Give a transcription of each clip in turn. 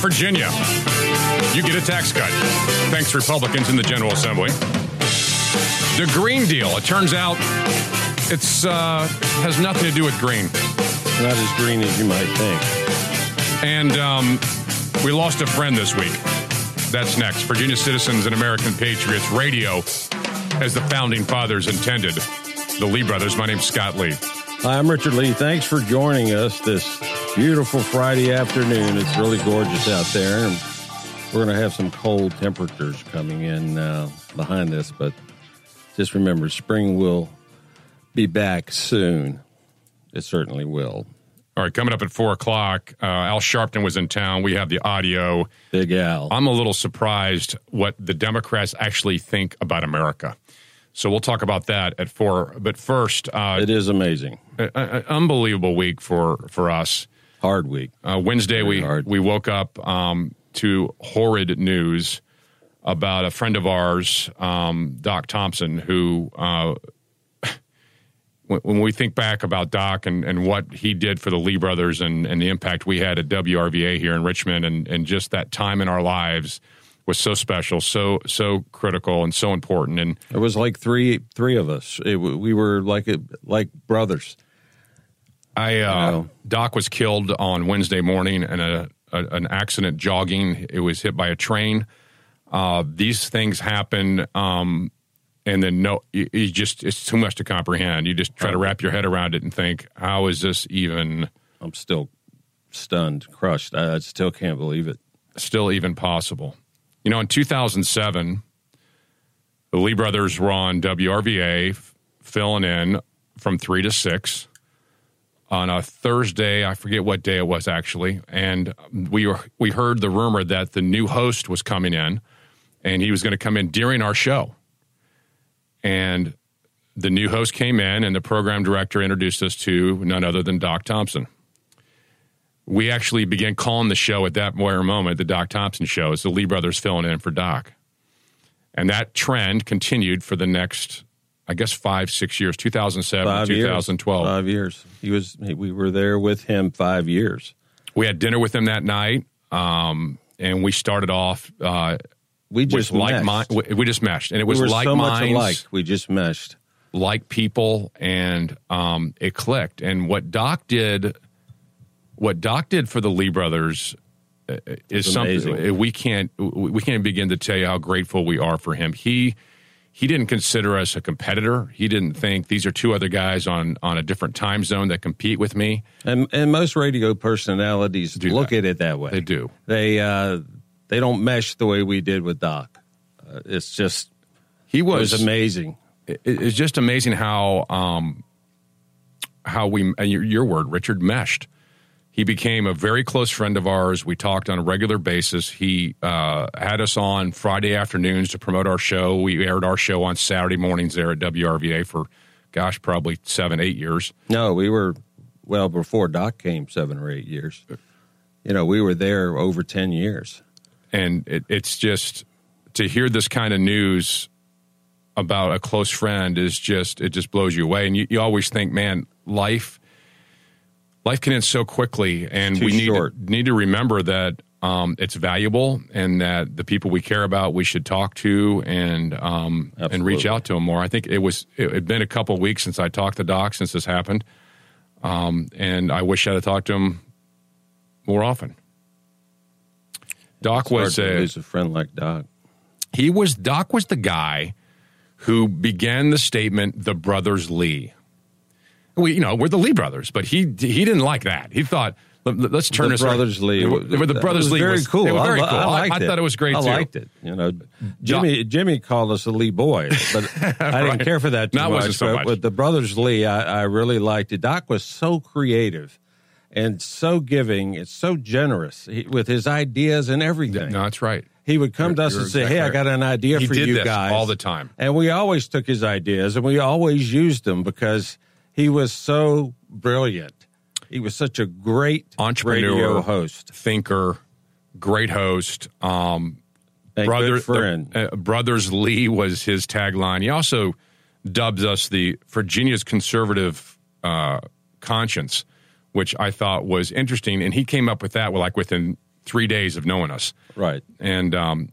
Virginia. You get a tax cut. Thanks, Republicans in the General Assembly. The Green Deal. It turns out it's uh, has nothing to do with green. Not as green as you might think. And um, we lost a friend this week. That's next. Virginia Citizens and American Patriots Radio, as the founding fathers intended. The Lee brothers. My name's Scott Lee. Hi, I'm Richard Lee. Thanks for joining us this beautiful Friday afternoon. It's really gorgeous out there. And we're going to have some cold temperatures coming in uh, behind this, but just remember, spring will be back soon. It certainly will. All right, coming up at four o'clock, uh, Al Sharpton was in town. We have the audio. Big Al. I'm a little surprised what the Democrats actually think about America. So we'll talk about that at four. But first, uh, it is amazing. An unbelievable week for for us. Hard week. Uh, Wednesday, Very we hard. we woke up um, to horrid news about a friend of ours, um, Doc Thompson, who uh, when we think back about Doc and, and what he did for the Lee brothers and, and the impact we had at WRVA here in Richmond and, and just that time in our lives was so special, so so critical, and so important. And it was like three three of us. It, we were like like brothers. I uh, Doc was killed on Wednesday morning in a, a, an accident jogging. It was hit by a train. Uh, these things happen. Um, and then no, you, you, just it's too much to comprehend. You just try to wrap your head around it and think, how is this even? I'm still stunned, crushed. I still can't believe it. Still even possible. You know, in 2007, the Lee brothers were on WRVA filling in from three to six on a Thursday. I forget what day it was actually, and we were, we heard the rumor that the new host was coming in, and he was going to come in during our show. And the new host came in, and the program director introduced us to none other than Doc Thompson. We actually began calling the show at that moment the Doc Thompson Show. It's the Lee brothers filling in for Doc. And that trend continued for the next, I guess, five, six years 2007, five 2012. Years. Five years. He was, we were there with him five years. We had dinner with him that night, um, and we started off. Uh, we just like mind, we just meshed, and it was we like so minds, much alike. We just meshed, like people, and um, it clicked. And what Doc did, what Doc did for the Lee brothers, uh, is something we can't we can't begin to tell you how grateful we are for him. He he didn't consider us a competitor. He didn't think these are two other guys on on a different time zone that compete with me. And and most radio personalities do look that. at it that way. They do. They uh, they don't mesh the way we did with Doc. Uh, it's just he was, was amazing. It, it's just amazing how um, how we uh, your, your word Richard meshed. He became a very close friend of ours. We talked on a regular basis. He uh, had us on Friday afternoons to promote our show. We aired our show on Saturday mornings there at WRVA for, gosh, probably seven, eight years. No, we were, well, before Doc came, seven or eight years. You know, we were there over 10 years and it, it's just to hear this kind of news about a close friend is just it just blows you away and you, you always think man life life can end so quickly and we need to, need to remember that um, it's valuable and that the people we care about we should talk to and um, and reach out to them more. I think it was it had been a couple of weeks since I talked to Doc since this happened, um, and I wish I had talked to him more often. Doc it's was a, a friend like Doc. He was Doc was the guy who began the statement "the brothers Lee." We, you know, we're the Lee brothers, but he he didn't like that. He thought, let's turn the this brothers Lee. The, the brothers Lee very was cool. They were very I, cool. I, I, I thought it was great I too. liked it. You know, Jimmy Jimmy called us the Lee boys, but I didn't care for that too Not much, so but, much. But the brothers Lee, I, I really liked it. Doc was so creative and so giving. It's so generous he, with his ideas and everything. No, that's right. He would come you're, to us and say, exactly "Hey, I got an idea he for you guys." all the time, and we always took his ideas and we always used them because he was so brilliant. He was such a great entrepreneur, radio host, thinker, great host. Um, and brother, good friend. The, uh, Brothers Lee was his tagline. He also dubs us the Virginia's conservative uh, conscience, which I thought was interesting. And he came up with that like within three days of knowing us. Right. And, um,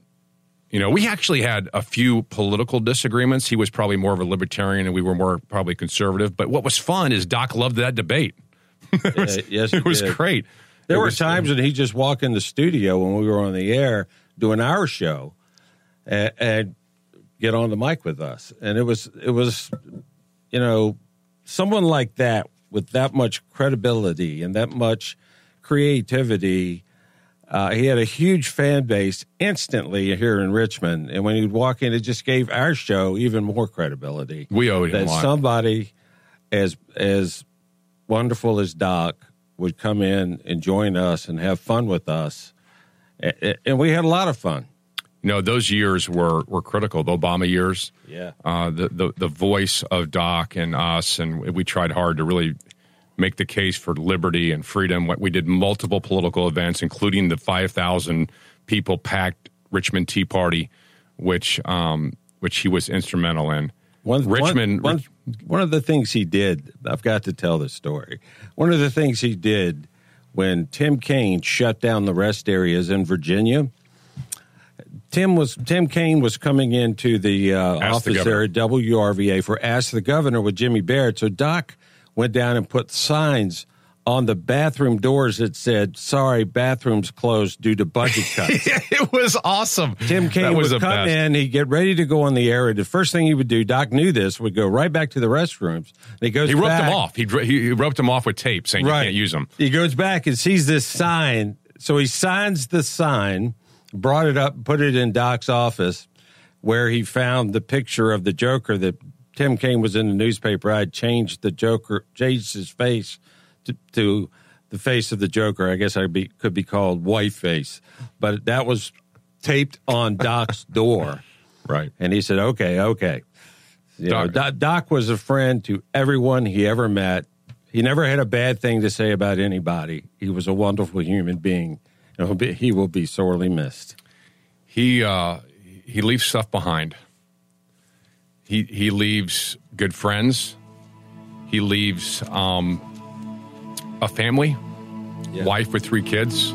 you know, we actually had a few political disagreements. He was probably more of a libertarian and we were more probably conservative. But what was fun is Doc loved that debate. it was, Uh, yes, it was did. great. There It were was- times when he just walk in the studio when we were on the air doing our show, and, and get on the mic with us, and it was it was, you know, someone like that with that much credibility and that much creativity. Uh, he had a huge fan base instantly here in Richmond, and when he'd walk in, it just gave our show even more credibility. We owed him that a lot. somebody as as wonderful as Doc would come in and join us and have fun with us, and we had a lot of fun. you know, those years were, were critical, the Obama years. Yeah. uh, the, the the voice of Doc and us, and we tried hard to really make the case for liberty and freedom. We did multiple political events, including the five thousand people packed Richmond Tea Party, which um, which he was instrumental in. One, Richmond, One, one, one of the things he did, I've got to tell this story. One of the things he did when Tim Kaine shut down the rest areas in Virginia. Tim was Tim Kaine was coming into the uh, Ask the office there at WRVA for Ask the Governor with Jimmy Barrett. So Doc went down and put signs on the bathroom doors that said, "Sorry, bathrooms closed due to budget cuts." it was awesome. Tim Kaine was would come best. in, he'd get ready to go on the air, the first thing he would do, Doc knew this, would go right back to the restrooms. And he goes He roped back, them off. He, he he roped them off with tape, saying Right. you can't use them. He goes back and sees this sign. So he signs the sign, brought it up, put it in Doc's office, where he found the picture of the Joker that Tim Kaine was in the newspaper. I changed the Joker, changed his face to, to the face of the Joker. I guess I be, could be called White Face, but that was taped on Doc's door. Right. And he said, okay, okay. You know, Doc- Doc, Doc was a friend to everyone he ever met. He never had a bad thing to say about anybody. He was a wonderful human being. And he'll be, he will be sorely missed. he uh, he leaves stuff behind. He he leaves good friends. He leaves um, a family, Yeah. wife with three kids.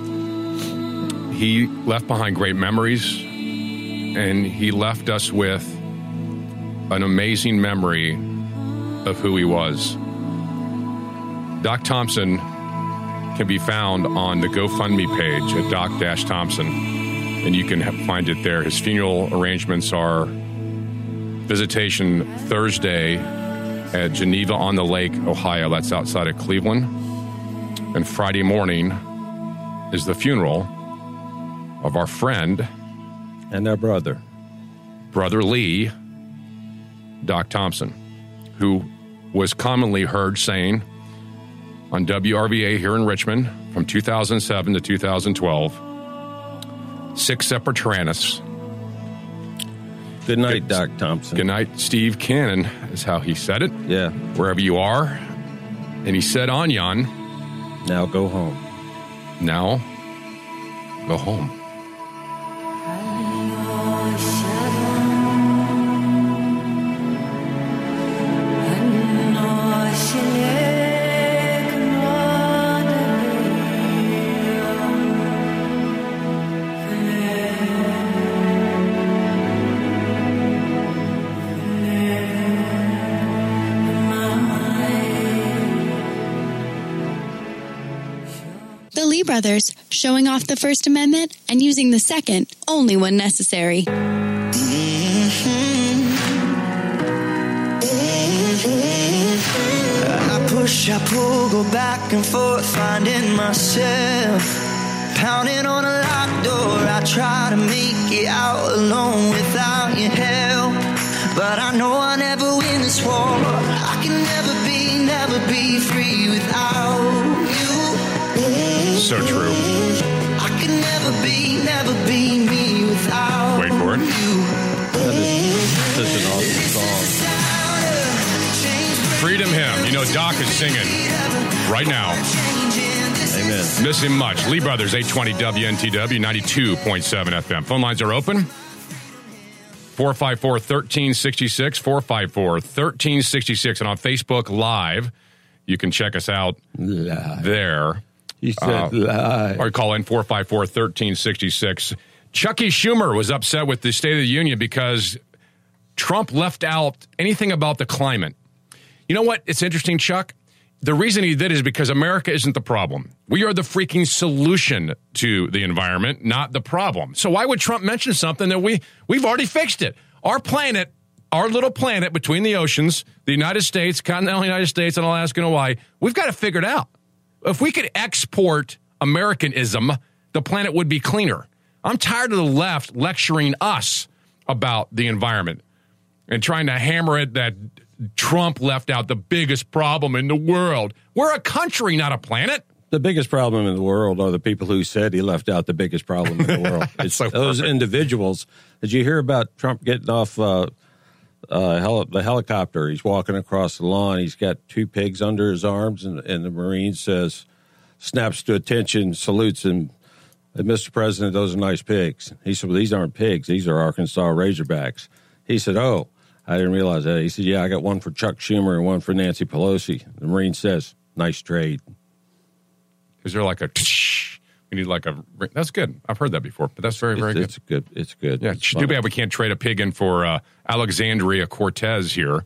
He left behind great memories, and he left us with an amazing memory of who he was. Doc Thompson can be found on the GoFundMe page at Doc Thompson and you can find it there. His funeral arrangements are visitation Thursday at Geneva on the Lake, Ohio. That's outside of Cleveland. And Friday morning is the funeral of our friend, And our brother. Brother Lee, Doc Thompson, who was commonly heard saying on WRVA here in Richmond from 2007 to 2012 sic semper tyrannis. Good night, Good- Doc Thompson. Good night, Steve Cannon, is how he said it, Yeah. wherever you are. And he said, Anyan, Now go home. now go home. Brothers, showing off the First Amendment and using the Second only when necessary. I push, I pull, go back and forth, finding myself. Pounding on a locked door, I try to make it out alone without your help. But I know I never win this war. I can never be, never be free without. So true. I can never be, never be me without Wait for it. you. That is such an awesome song. Freedom Hymn. You know, Doc is singing right now. Amen. Miss him much. Lee Brothers, 820 WNTW, 92.7 FM. Phone lines are open. 454 1366, 454 1366. And on Facebook Live, you can check us out Live. there. You said uh, lie. or call in 454 1366. Chucky Schumer was upset with the State of the Union because Trump left out anything about the climate. You know what? It's interesting, Chuck. The reason he did is because America isn't the problem. We are the freaking solution to the environment, not the problem. So why would Trump mention something that we we've already fixed it? Our planet, our little planet between the oceans, the United States, continental United States, and Alaska and Hawaii, we've got it figured out. If we could export Americanism, the planet would be cleaner. I'm tired of the left lecturing us about the environment and trying to hammer it that Trump left out the biggest problem in the world. We're a country, not a planet. The biggest problem in the world are the people who said he left out the biggest problem in the world. It's So those perfect. individuals. Did you hear about Trump getting off uh, uh, the helicopter? He's walking across the lawn. He's got two pigs under his arms, and, and the Marine says, snaps to attention, salutes him. "Uh, Mr. President, those are nice pigs. He said, well, these aren't pigs. These are Arkansas Razorbacks. He said, oh, I didn't realize that. He said, yeah, I got one for Chuck Schumer and one for Nancy Pelosi. The Marine says, nice trade. Is there like a? We need like a. That's good. I've heard that before, but that's very very it's, good. it's good. It's good. Yeah, It's too bad we can't trade a pig in for uh, Alexandria Cortez here.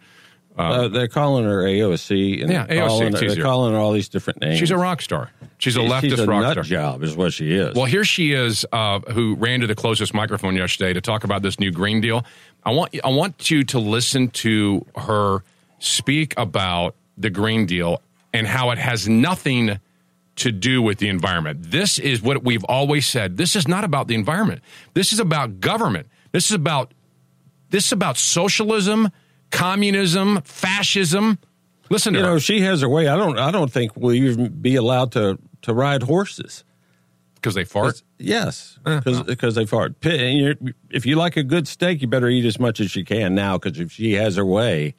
Uh, they're calling her AOC. And Yeah, they're AOC, Calling, it's they're calling her all these different names. She's a rock star. She's a She's- leftist she's a rock nut star. job, is what she is. Well, here she is, uh, who ran to the closest microphone yesterday to talk about this new Green Deal. I want I want you to listen to her speak about the Green Deal and how it has nothing to do with the environment. This is what we've always said. This is not about the environment. This is about government. This is about this is about socialism, communism, fascism. Listen to you her. know, she has her way. I don't. I don't think we'll even be allowed to to ride horses. because they fart. Yes, Uh-huh. because they fart. If you like a good steak, you better eat as much as you can now. Because if she has her way,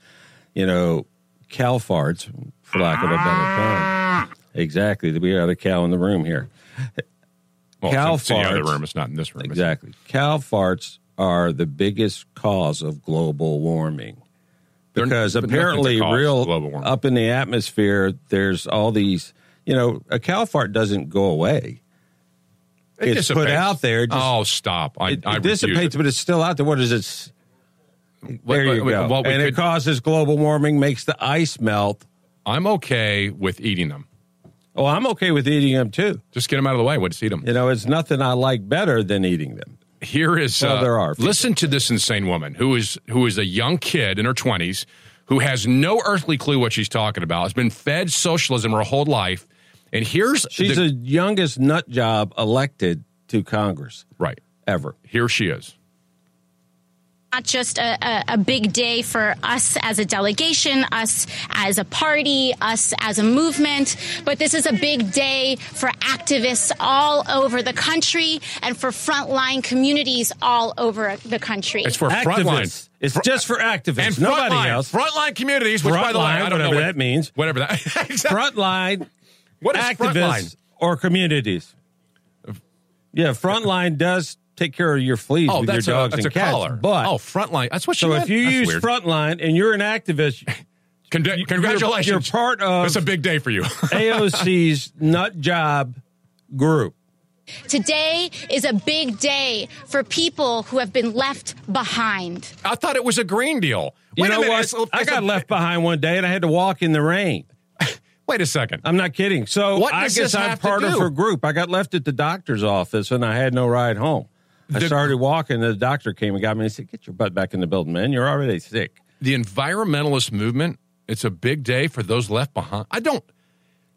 you know, cow farts, for lack of a better term. Exactly. We got a cow in the room here. Well, cow it's in the other farts. room. It's not in this room. Exactly. Cow farts are the biggest cause of global warming. They're- Because but apparently, real global warming. up in the atmosphere, there's all these. You know, a cow fart doesn't go away. It it's put out there, just- oh, stop! I, It, I it dissipates, it. but it's still out there. What is it? There you go. and could- it causes global warming, makes the ice melt. I'm okay with eating them. Oh, I'm okay with eating them too. Just get them out of the way. Let's eat them. You know, it's nothing I like better than eating them. Here is Well, uh, there are listen to this insane woman who is who is a young kid in her 20s who has no earthly clue what she's talking about. Has been fed socialism her whole life, and here's She's the, the youngest nut job elected to Congress right. ever. Here she is. Not just a, a, a big day for us as a delegation, us as a party, us as a movement, but this is a big day for activists all over the country and for frontline communities all over the country. It's for Activists. frontline. It's Fr- just for activists. and Nobody frontline, else. Frontline communities, which by the way, Frontline, I don't know what that means. Whatever that. exactly. Frontline What is activists frontline? or communities. Yeah, frontline does take care of your fleas Oh, with your dogs a, that's and a cats. collar. But oh, frontline. That's what she so meant. if you That's use weird. frontline and you're an activist, Con- congratulations. you're part of- It's a big day for you. AOC's nut job group. Today is a big day for people who have been left behind. I thought it was a green deal. You Wait a know minute, what? it's- I got a- left behind one day and I had to walk in the rain. Wait a second. I'm not kidding. So What I does guess this I'm have to part of do? her group. I got left at the doctor's office and I had no ride home. I The- started walking. The doctor came and got me and said, "Get your butt back in the building, man. You're already sick." The environmentalist movement. It's a big day for those left behind. I don't.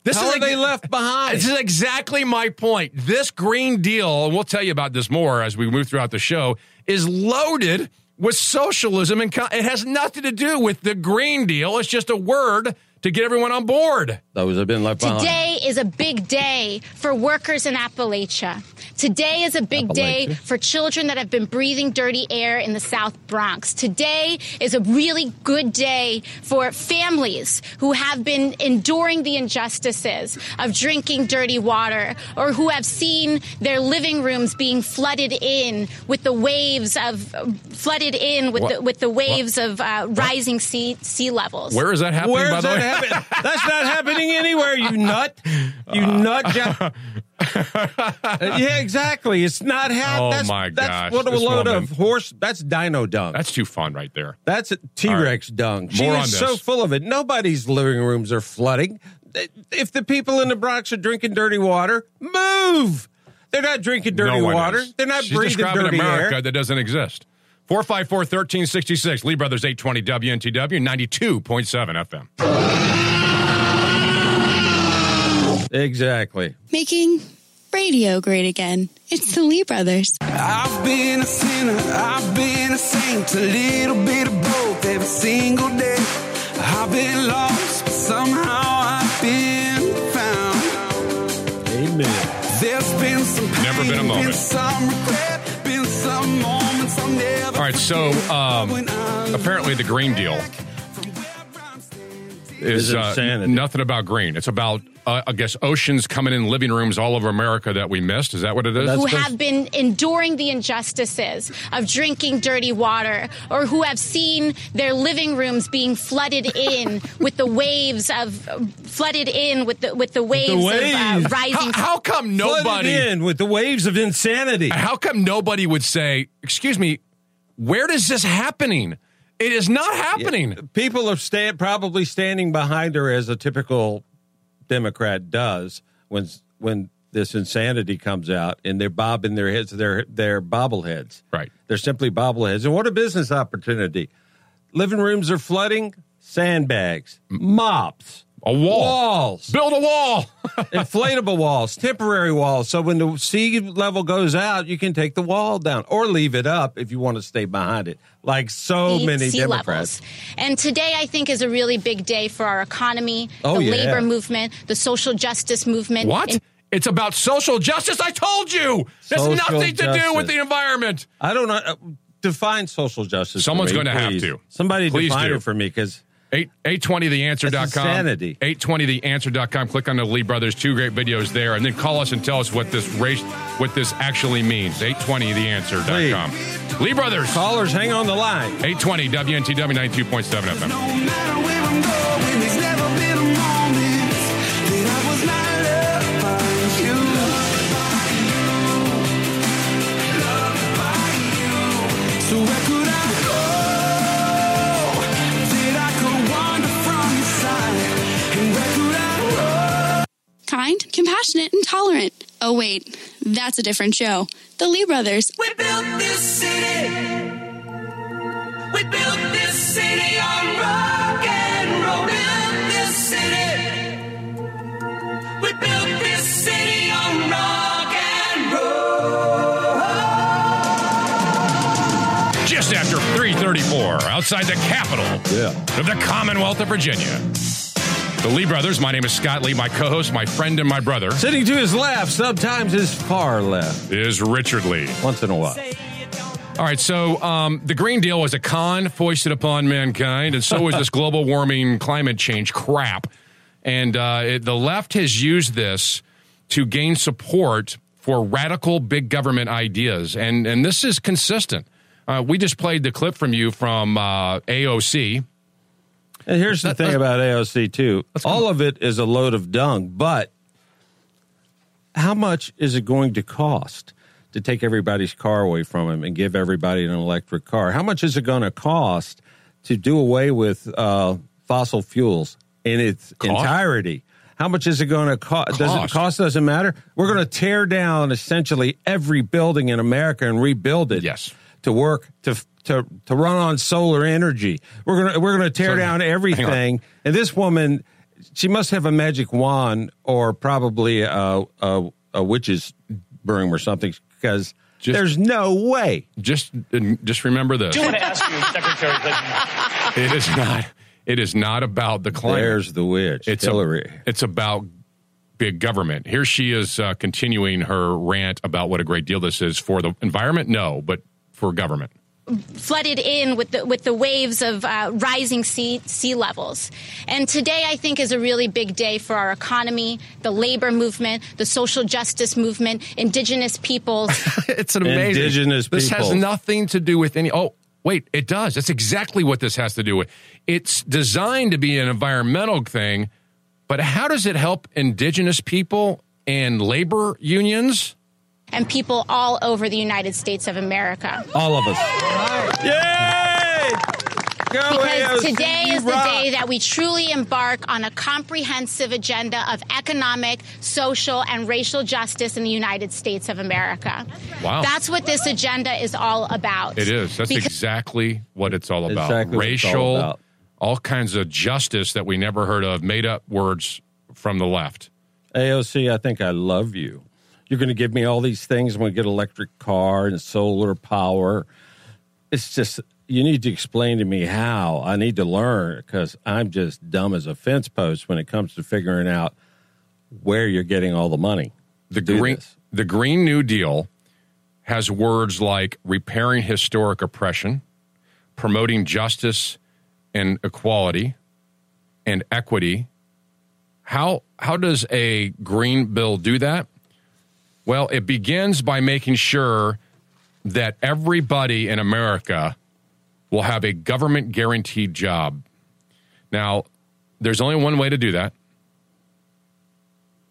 This How is are they left behind? This is exactly my point. This Green Deal, and we'll tell you about this more as we move throughout the show, is loaded with socialism, and co- it has nothing to do with the Green Deal. It's just a word to get everyone on board. Those have been left behind. Today is a big day for workers in Appalachia. Today is a big day for children that have been breathing dirty air in the South Bronx. Today is a really good day for families who have been enduring the injustices of drinking dirty water or who have seen their living rooms being flooded in with the waves of flooded in with What- the with the waves of uh, rising sea sea levels. Where is that happening? Where by is the that way, happening? That's not happening anywhere, you nut. You uh, nut job. yeah, exactly. It's not happening. Oh, that's, my that's gosh, What a this load woman. of horse. That's dino dung. That's too fun right there. That's T Rex dung. She More is so full of it. Nobody's living rooms are flooding. If the people in the Bronx are drinking dirty water, move. They're not drinking dirty no water. is. They're not She's breathing dirty America air. that doesn't exist. 454 1366, Lee Brothers 820 WNTW, 92.7 FM. Exactly. Making radio great again. It's the Lee Brothers. I've been a sinner, I've been a saint, a little bit of both every single day. I've been lost, but somehow I've been found. Amen. There's been some pain, Never been a moment. been some regret, been some moments I'll never All right, so um, apparently the Green Deal is Is uh, nothing about green. It's about, uh, I guess, oceans coming in living rooms all over America that we missed. Is that what it is? who have been enduring the injustices of drinking dirty water or who have seen their living rooms being flooded in with the waves of flooded in with the with the waves, of waves. uh, rising how, how come Flooded nobody? in with the waves of insanity. How come nobody would say, "Excuse me, where is this happening?" It is not happening. People are stand, probably standing behind her as a typical Democrat does when when this insanity comes out, and they're bobbing their heads. They're they're bobbleheads. Right. They're simply bobbleheads. And what a business opportunity! Living rooms are flooding. Sandbags, mops, A wall. walls, Build a wall. inflatable walls, temporary walls. So when the sea level goes out, you can take the wall down or leave it up if you want to stay behind it. Like so sea- many sea Democrats. levels. And today, I think, is a really big day for our economy, Oh, the yeah. labor movement, the social justice movement. what? And it's about social justice. I told you. There's Social nothing to do with the environment. I don't know. Uh, define social justice. for Someone's me, gonna have to. Somebody Please define do. it for me because 8, 820theanswer.com. That's insanity. 820theanswer.com. Click on the Lee Brothers, two great videos there, and then call us and tell us what this race, what this actually means. 820theanswer.com. Lee Brothers, callers hang on the line. 820 WNTW 92.7 FM. No matter where Kind, compassionate, and tolerant. Oh, wait, that's a different show. The Lee Brothers. We built this city. We built this city on rock and roll. Built this city. We built this city on rock and roll. Just after 334, outside the capital Yeah. of the Commonwealth of Virginia. The Lee Brothers, my name is Scott Lee, my co host, my friend, and my brother Sitting to his left, sometimes his far left, is Richard Lee. once in a while. All right, so um, the Green Deal was a con foisted upon mankind, and so was this global warming, climate change crap. And uh, it, the left has used this to gain support for radical big government ideas, and and this is consistent. Uh, we just played the clip from you from uh, AOC. And here's the thing about AOC too. All of it is a load of dung, but how much is it going to cost to take everybody's car away from them and give everybody an electric car? How much is it going to cost to do away with uh, fossil fuels in its Cost? entirety? How much is it going to cost? Does it Cost. cost doesn't matter? We're going to tear down essentially every building in America and rebuild it. Yes. To work to to to run on solar energy. We're gonna we're gonna tear So, down everything. And this woman, she must have a magic wand or probably a a, a witch's broom or something because Just- there's no way. Just just remember this: I want to ask you, Secretary Clinton. it is not it is not about the climate. There's the witch, It's Hillary. A, it's about big government. Here she is uh, continuing her rant about what a great deal this is for the environment. No, but for government. Flooded in with the with the waves of uh, rising sea sea levels. And today, I think, is a really big day for our economy, the labor movement, the social justice movement, indigenous peoples. it's an amazing. Indigenous This has nothing to do with any. Oh, wait, it does. That's exactly what this has to do with. It's designed to be an environmental thing, But how does it help indigenous people and labor unions? And people all over the United States of America. All of us. Yay! Go Because AOC, today you is the rock. day that we truly embark on a comprehensive agenda of economic, social, and racial justice in the United States of America. Wow. That's what this agenda is all about. It is. That's Because- exactly what it's all about. Exactly what it's all Racial, about. all kinds of justice that we never heard of, made up words from the left. AOC, I think I love you. You're going to give me all these things when we get electric car and solar power. It's just you need to explain to me how. I need to learn because I'm just dumb as a fence post when it comes to figuring out where you're getting all the money. The green, this. the Green New Deal has words like repairing historic oppression, promoting justice and equality and equity. How how does a green bill do that? Well, it begins by making sure that everybody in America will have a government guaranteed job. Now, there's only one way to do that.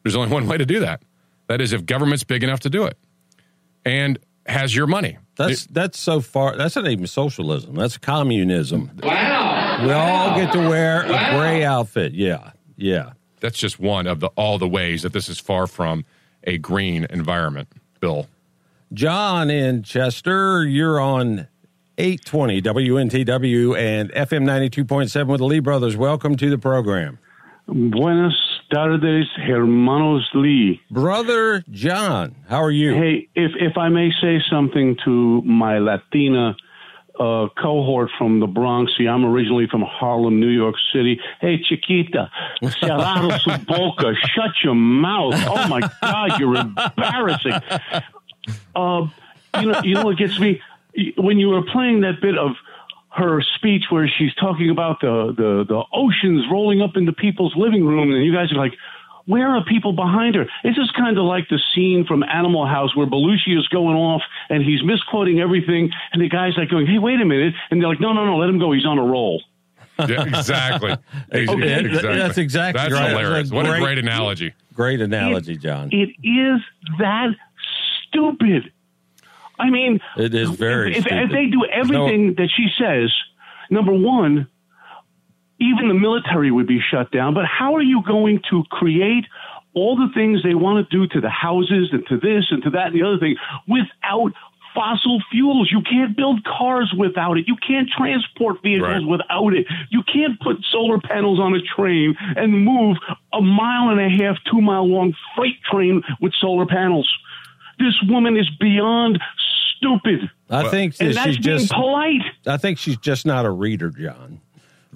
There's only one way to do that. That is if government's big enough to do it and has your money. That's that's so far. That's not even socialism. That's communism. Wow. We all get to wear a gray outfit. Yeah, yeah. That's just one of the all the ways that this is far from a green environment, Bill. John in Chester, you're on 820 WNTW and FM 92.7 with the Lee Brothers. Welcome to the program. Buenas tardes, hermanos Lee. Brother John, how are you? Hey, if if I may say something to my Latina uh, cohort from the Bronx, see, I'm originally from Harlem, New York City. Hey, Chiquita, cerrado su boca, shut your mouth. Oh my God, you're embarrassing. Uh, you know, you know what gets me when you were playing that bit of her speech where she's talking about the, the, the oceans rolling up into people's living room, and you guys are like, where are people behind her? This is kind of like the scene from Animal House where Belushi is going off and he's misquoting everything, and the guy's like going, hey, wait a minute. And they're like, no, no, no, let him go. He's on a roll. Yeah, exactly. Okay. That's exactly That's right. hilarious. That's a What a great- great analogy. Great analogy, John. It is that stupid. I mean, It is very if, if, stupid. if they do everything that she says, number one, even the military would be shut down. But how are you going to create all the things they want to do to the houses and to this and to that and the other thing without fossil fuels? You can't build cars without it. You can't transport vehicles Right. without it. You can't put solar panels on a train and move a mile and a half, two mile long freight train with solar panels. This woman is beyond stupid. I think that And that's she's being just. polite. I think she's just not a reader, John.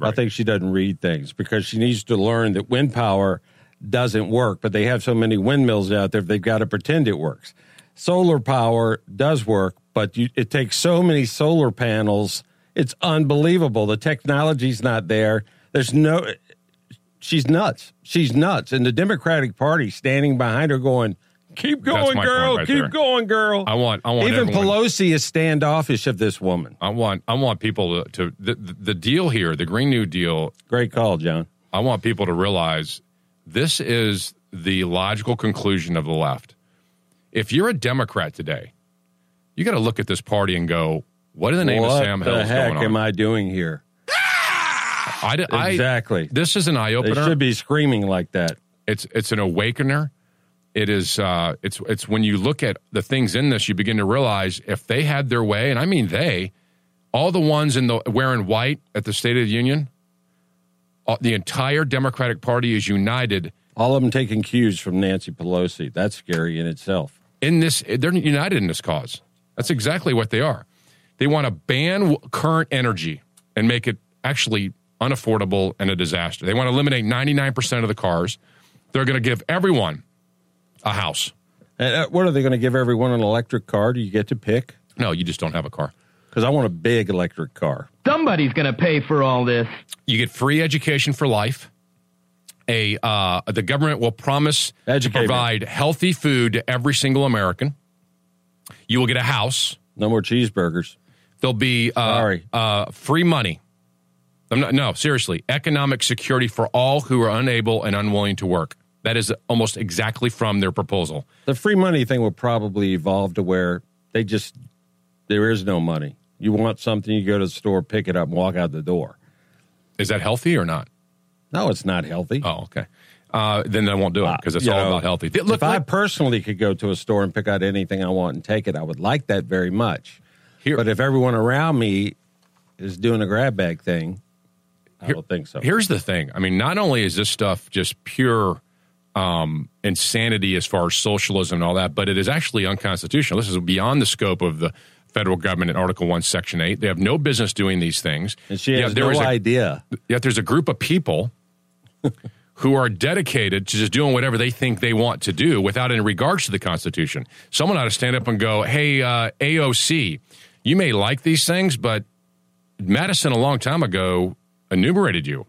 I think she doesn't read things because she needs to learn that wind power doesn't work, but they have so many windmills out there, they've got to pretend it works. Solar power does work, but you, it takes so many solar panels. It's unbelievable. The technology's not there. There's no. She's nuts. She's nuts. And the Democratic Party standing behind her going, Keep going, girl. right Keep there. going, girl. I want- I want Even everyone- Pelosi is standoffish of this woman. I want I want people to, to the, the the deal here, the Green New Deal. Great call, John. I want people to realize this is the logical conclusion of the left. If you're a Democrat today, you got to look at this party and go, "What in the name what of Sam the Hill is heck going am? I doing here? I, di- I- Exactly. this is an eye They opener. should be screaming like that. it's it's an awakener. It is uh, it's it's when you look at the things in this, you begin to realize if they had their way, and I mean they, all the ones in the wearing white at the State of the Union, all, the entire Democratic Party is united All of them taking cues from Nancy Pelosi. That's scary in itself. in this. They're united in this cause. That's exactly what they are. They want to ban w- current energy and make it actually unaffordable and a disaster. They want to eliminate ninety nine percent of the cars. They're going to give everyone a house. And, uh, what are they going to give everyone an electric car? Do you get to pick? No, you just don't have a car. Because I want a big electric car. Somebody's going to pay for all this. You get free education for life. A uh, the government will promise Educate to me. provide healthy food to every single American. You will get a house. No more cheeseburgers. There'll be uh, Sorry. uh, free money. I'm not, no, seriously, economic security for all who are unable and unwilling to work. That is almost exactly from their proposal. The free money thing will probably evolve to where they just there is no money. You want something, you go to the store, pick it up, and walk out the door. Is that healthy or not? No, it's not healthy. Oh, okay. Uh, then they won't do it because it's You all know, about healthy. Th- Look, if I personally could go to a store and pick out anything I want and take it, I would like that very much. Here- but if everyone around me is doing a grab bag thing, I Here- don't think so. Here's the thing. I mean, not only is this stuff just pure um, insanity as far as socialism and all that, but it is actually unconstitutional. This is beyond the scope of the federal government in Article 1, Section 8. They have no business doing these things. and she Yet has there no a- idea. Yet there's a group of people who are dedicated to just doing whatever they think they want to do without any regards to the Constitution. Someone ought to stand up and go, hey, uh, AOC, you may like these things, but Madison a long time ago enumerated you.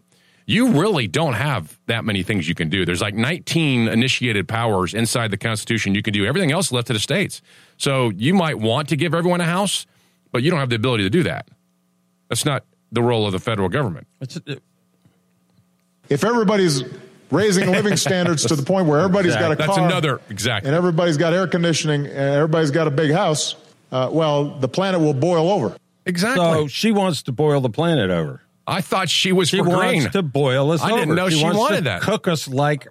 You really don't have that many things you can do. There's like 19 initiated powers inside the Constitution you can do. Everything else left to the states. So you might want to give everyone a house, but you don't have the ability to do that. That's not the role of the federal government. Uh, If everybody's raising living standards to the point where everybody's got a car, That's another exactly. and everybody's got air conditioning and everybody's got a big house, uh, well, the planet will boil over. Exactly. so she wants to boil the planet over. I thought she was She for wants green. to boil us I over. didn't know she wants wanted to that. Cook us like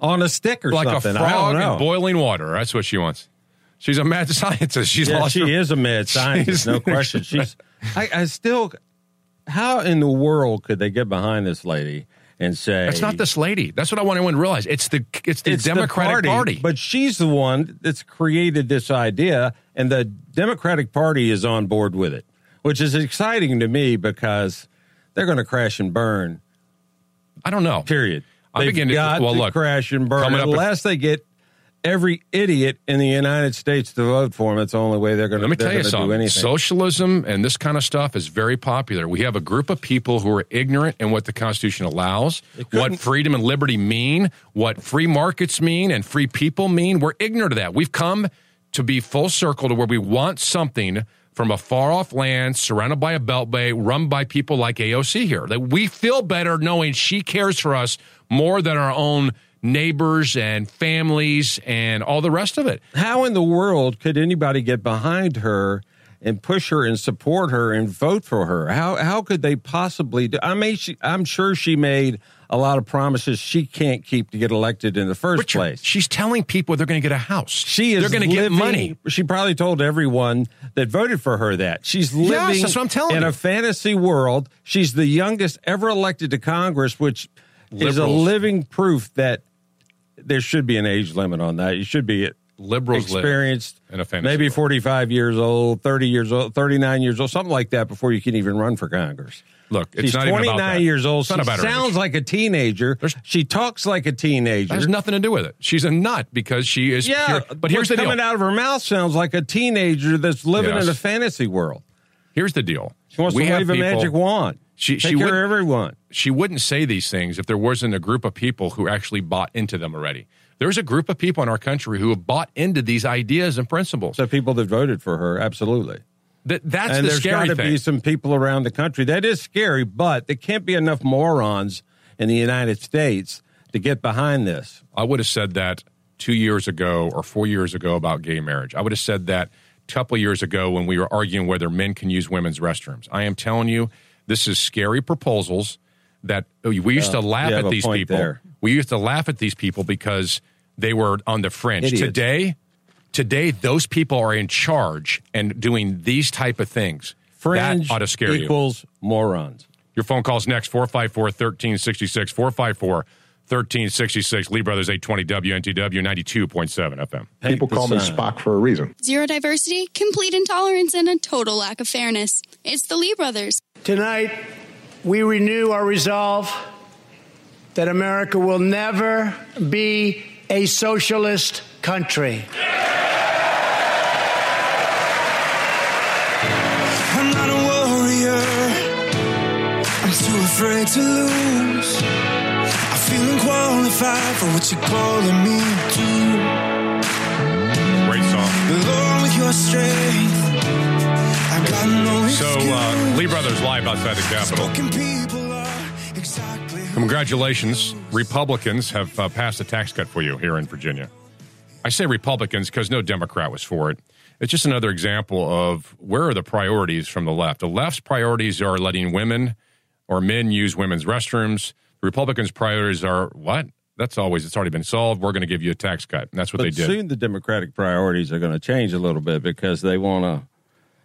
on a stick or like something. a I frog in boiling water. That's what she wants. She's a mad scientist. She's yeah, lost she her- is a mad scientist, no question. She's. I, I still. How in the world could they get behind this lady and say That's not this lady. That's what I want everyone to realize. It's the it's the it's the Democratic Party. But she's the one that's created this idea, and the Democratic Party is on board with it, which is exciting to me because they're going to crash and burn. I don't know. Period. I They've begin to- got well, to look, crash and burn unless they get every idiot in the United States to vote for them. That's the only way they're going to. Let me tell you something. Socialism and this kind of stuff is very popular. We have a group of people who are ignorant in what the Constitution allows, what freedom and liberty mean, what free markets mean, and free people mean. We're ignorant of that. We've come to be full circle to where we want something from a far off land surrounded by a beltway run by people like AOC here. That we feel better knowing she cares for us more than our own neighbors and families and all the rest of it. How in the world could anybody get behind her and push her and support her and vote for her? How how could they possibly do? I mean, she, I'm sure she made a lot of promises she can't keep to get elected in the first Richard, place. She's telling people they're going to get a house. She is They're going to get money. She probably told everyone that voted for her that she's Yes, living that's what I'm telling in you. a fantasy world. She's the youngest ever elected to Congress, which is a living proof that there should be an age limit on that. You should be Liberals live experienced, in a fantasy maybe world. 45 years old, 30 years old, 39 years old, something like that before you can even run for Congress. Look, it's She's not even 29 about that. years old. She sounds age. like a teenager. There's- she talks like a teenager. There's nothing to do with it. She's a nut because she is. Yeah, pure- but here's what's the coming deal. out of her mouth sounds like a teenager that's living Yes. in a fantasy world. Here's the deal. She wants We to wave a magic wand. She- Take she care of everyone. She wouldn't say these things if there wasn't a group of people who actually bought into them already. There's a group of people in our country who have bought into these ideas and principles. The people that voted for her, absolutely. That, that's and the there's got to be some people around the country. That is scary, but there can't be enough morons in the United States to get behind this. I would have said that two years ago or four years ago about gay marriage. I would have said that a couple of years ago when we were arguing whether men can use women's restrooms. I am telling you, this is scary proposals that oh, we used uh, to laugh at these people. there. We used to laugh at these people because they were on the fringe. Idiots. Today, today those people are in charge and doing these type of things. Fringe that ought to scare you. equals morons. Your phone calls next 454 1366 454 1366 Lee Brothers 820 WNTW 92.7 FM. People call me. Spock for a reason. Zero diversity, complete intolerance, and a total lack of fairness. It's the Lee brothers. Tonight, we renew our resolve that America will never be a socialist country. I'm not a warrior. I'm too afraid to lose. I feel unqualified for what you're calling me to. Great song. Lord, with your strength, I got no So, uh, Lee Brothers live outside the Capitol. Spoken people are exactly who Congratulations. Republicans have uh, passed a tax cut for you here in Virginia. I say Republicans because no Democrat was for it. It's just another example of where are the priorities from the left. The left's priorities are letting women or men use women's restrooms. The Republicans' priorities are what? That's always, it's already been solved. We're going to give you a tax cut. And that's what But they did. soon the Democratic priorities are going to change a little bit because they want to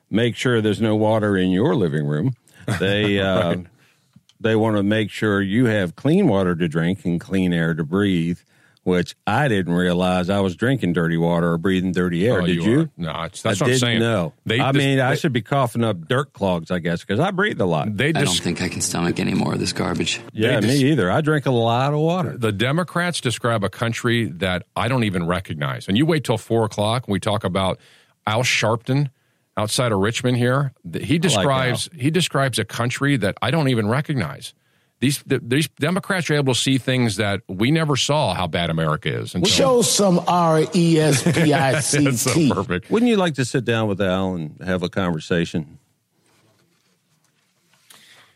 make sure there's no water in your living room. They uh, Right. they want to make sure you have clean water to drink and clean air to breathe. Which I didn't realize I was drinking dirty water or breathing dirty air. Oh, Did you you? No, it's- that's I what I'm didn't saying. know. They I dis- mean, I should be coughing up dirt clogs, I guess, because I breathe a lot. They I don't think I can stomach any more of this garbage. yeah, they me either. I drink a lot of water. the Democrats describe a country that I don't even recognize. And you wait till four o'clock and we talk about Al Sharpton outside of Richmond here. He describes he describes a country that I don't even recognize. These th- these Democrats are able to see things that we never saw how bad America is. until- Show some R E S P I C so perfect. Wouldn't you like to sit down with Al and have a conversation?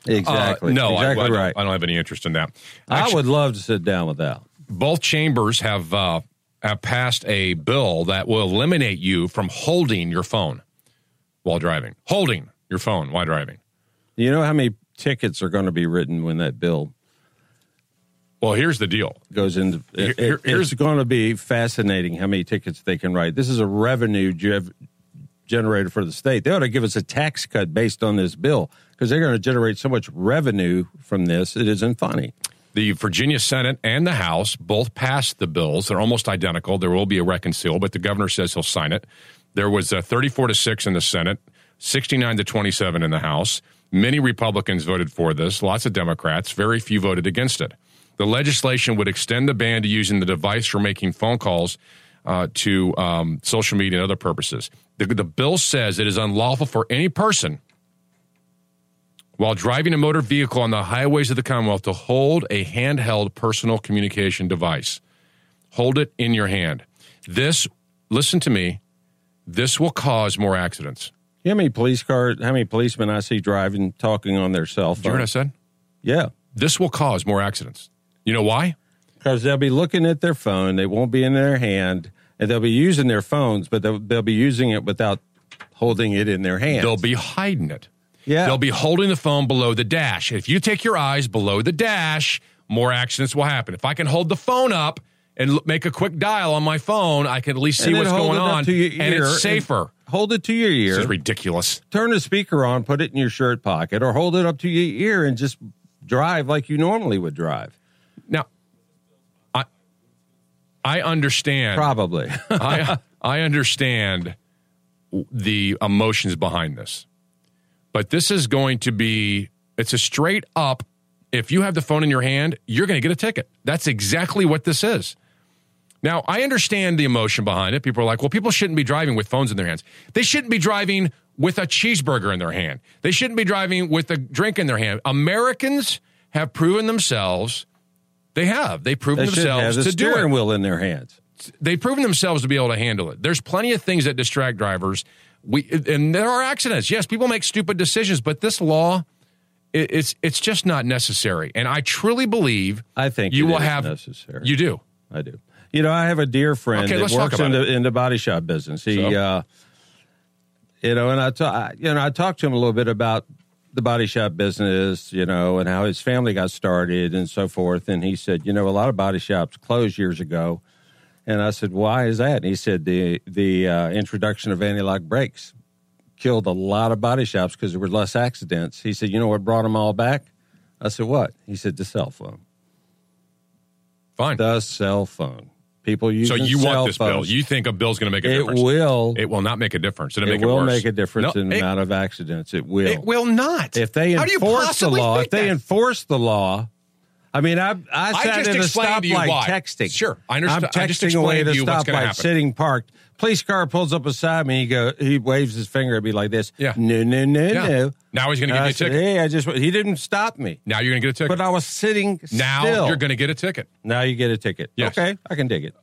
Exactly. Uh, no, exactly I, don't- right. I don't have any interest in that. I would love to sit down with Al. both chambers have uh, have passed a bill that will eliminate you from holding your phone while driving. Holding your phone while driving. You know how many tickets are going to be written when that bill Well, here's the deal. goes into? It- here- here's- it's going to be fascinating how many tickets they can write. This is a revenue gev- generator for the state. They ought to give us a tax cut based on this bill because they're going to generate so much revenue from this. It isn't funny. The Virginia Senate and the House both passed the bills. They're almost identical. There will be a reconcile, but the governor says he'll sign it. There was uh, 34 to 6 in the Senate, 69 to 27 in the House. Many Republicans voted for this, lots of Democrats, very few voted against it. The legislation would extend the ban to using the device for making phone calls uh, to um, social media and other purposes. The, the bill says it is unlawful for any person while driving a motor vehicle on the highways of the Commonwealth to hold a handheld personal communication device. Hold it in your hand. This, listen to me, this will cause more accidents. You know how many police cars, how many policemen I see driving, talking on their cell Did you hear what I phone? said? Yeah. This will cause more accidents. You know why? Because they'll be looking at their phone, they won't be in their hand, and they'll be using their phones, but they'll, they'll be using it without holding it in their hand. They'll be hiding it. Yeah. They'll be holding the phone below the dash. If you take your eyes below the dash, more accidents will happen. If I can hold the phone up and make a quick dial on my phone, I can at least see what's going on, to your and it's safer. Hold it to your ear. This is ridiculous. turn the speaker on, put it in your shirt pocket, or hold it up to your ear and just drive like you normally would drive. Now, I I understand. Probably. I I understand the emotions behind this, but this is going to be it's a straight up. If you have the phone in your hand, you're going to get a ticket. That's exactly what this is. Now, I understand the emotion behind it. People are like, well, people shouldn't be driving with phones in their hands. They shouldn't be driving with a cheeseburger in their hand. They shouldn't be driving with a drink in their hand. Americans have proven themselves. They have. They've proven they have themselves the to do it wheel in their hands. they've proven themselves to be able to handle it. There's plenty of things that distract drivers. We and there are accidents. Yes, people make stupid decisions, but this law, it, it's it's just not necessary. And I truly believe I think you will have necessary. You do. I do. You know, I have a dear friend Okay, that works in the, in the body shop business. He, So? uh, you know, and I, ta- I- you know, I talked to him a little bit about the body shop business, you know, and how his family got started and so forth. And he said, you know, a lot of body shops closed years ago. And I said, why is that? And he said the the uh, introduction of anti-lock brakes killed a lot of body shops because there were less accidents. He said, you know what brought them all back? I said, what? He said, the cell phone. Fine. The cell phone. People use So you want this bill? You think a bill's going to make a It difference? will. It will not make a difference. It'll it make it will worse. make a difference No, in the it- amount of accidents. It will. It will not. If they How do you enforce the law, if they enforce the law, I mean, I I I sat just at a to stoplight texting. Sure, I I'm understand- I just texting away at a to stoplight, sitting parked. Police car pulls up beside me. He go. He waves his finger at me like this. Yeah. No, no, no, Yeah. no. Now he's gonna give I you a said, ticket. Hey, I just. He didn't stop me, Now you're going to get a ticket. but I was sitting. now still. you're going to get a ticket. Now you get a ticket. Yes. Okay, I can dig it.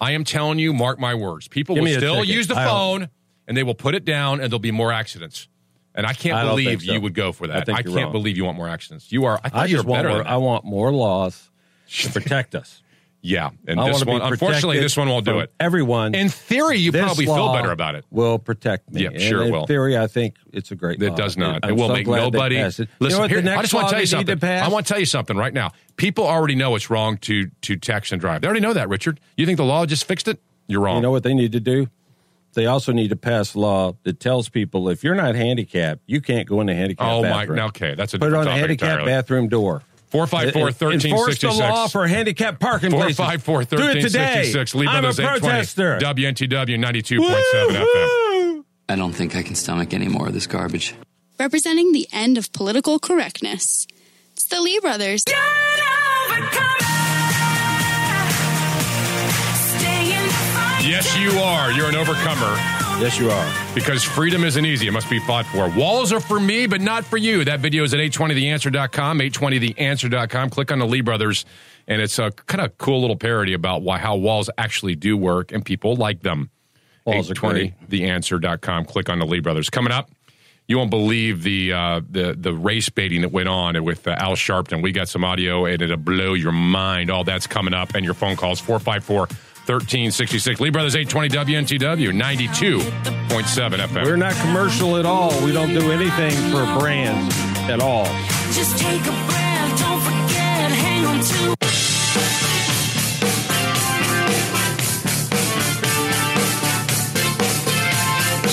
I am telling you, mark my words. People Give will still ticket. use the I phone and they will put it down, and there'll be more accidents. And I can't I believe so. you would go for I that. think I, can't wrong. believe you want more accidents. You are. I, I just want more. I want more laws to protect us. Yeah, and I this one, unfortunately, this one won't do it. Everyone. In theory, you probably feel better about it. Will protect me. Yeah, And sure it in will. theory, I think it's a great. It law. does not. I'm it will so make nobody. Listen, you know here, I just want to tell you something. I want to tell you something right now. People already know it's wrong to to text and drive. They already know that, Richard. You think the law just fixed it? You're wrong. You know what they need to do? They also need to pass a law that tells people if you're not handicapped, you can't go in the handicapped oh my. bathroom. now, Okay, that's a Put it on the topic handicapped entirely. bathroom door. Four five four En- Enforce the law for handicapped parking Four places. five four Do it today. sixty six. Lee I'm a Brothers eight twenty. protester. WNTW ninety two point seven FM. I don't think I can stomach any more of this garbage. Representing the end of political correctness. It's the Lee brothers. Yes, you are. You're an overcomer. Yes, you are. Because freedom isn't easy. It must be fought for. Walls are for me, but not for you. That video is at 820theanswer.com, 820theanswer.com. Click on the Lee Brothers, and it's a kind of cool little parody about why how walls actually do work, and people like them. Walls are great. 820theanswer.com. Click on the Lee Brothers. Coming up, you won't believe the uh, the the race baiting that went on with uh, Al Sharpton. We got some audio, and it'll blow your mind. All that's coming up, and your phone calls 454 1366. Lee Brothers 820 WNTW 92.7 FM. We're not commercial at all. We don't do anything for brands at all. Just take a breath, don't forget, hang on to.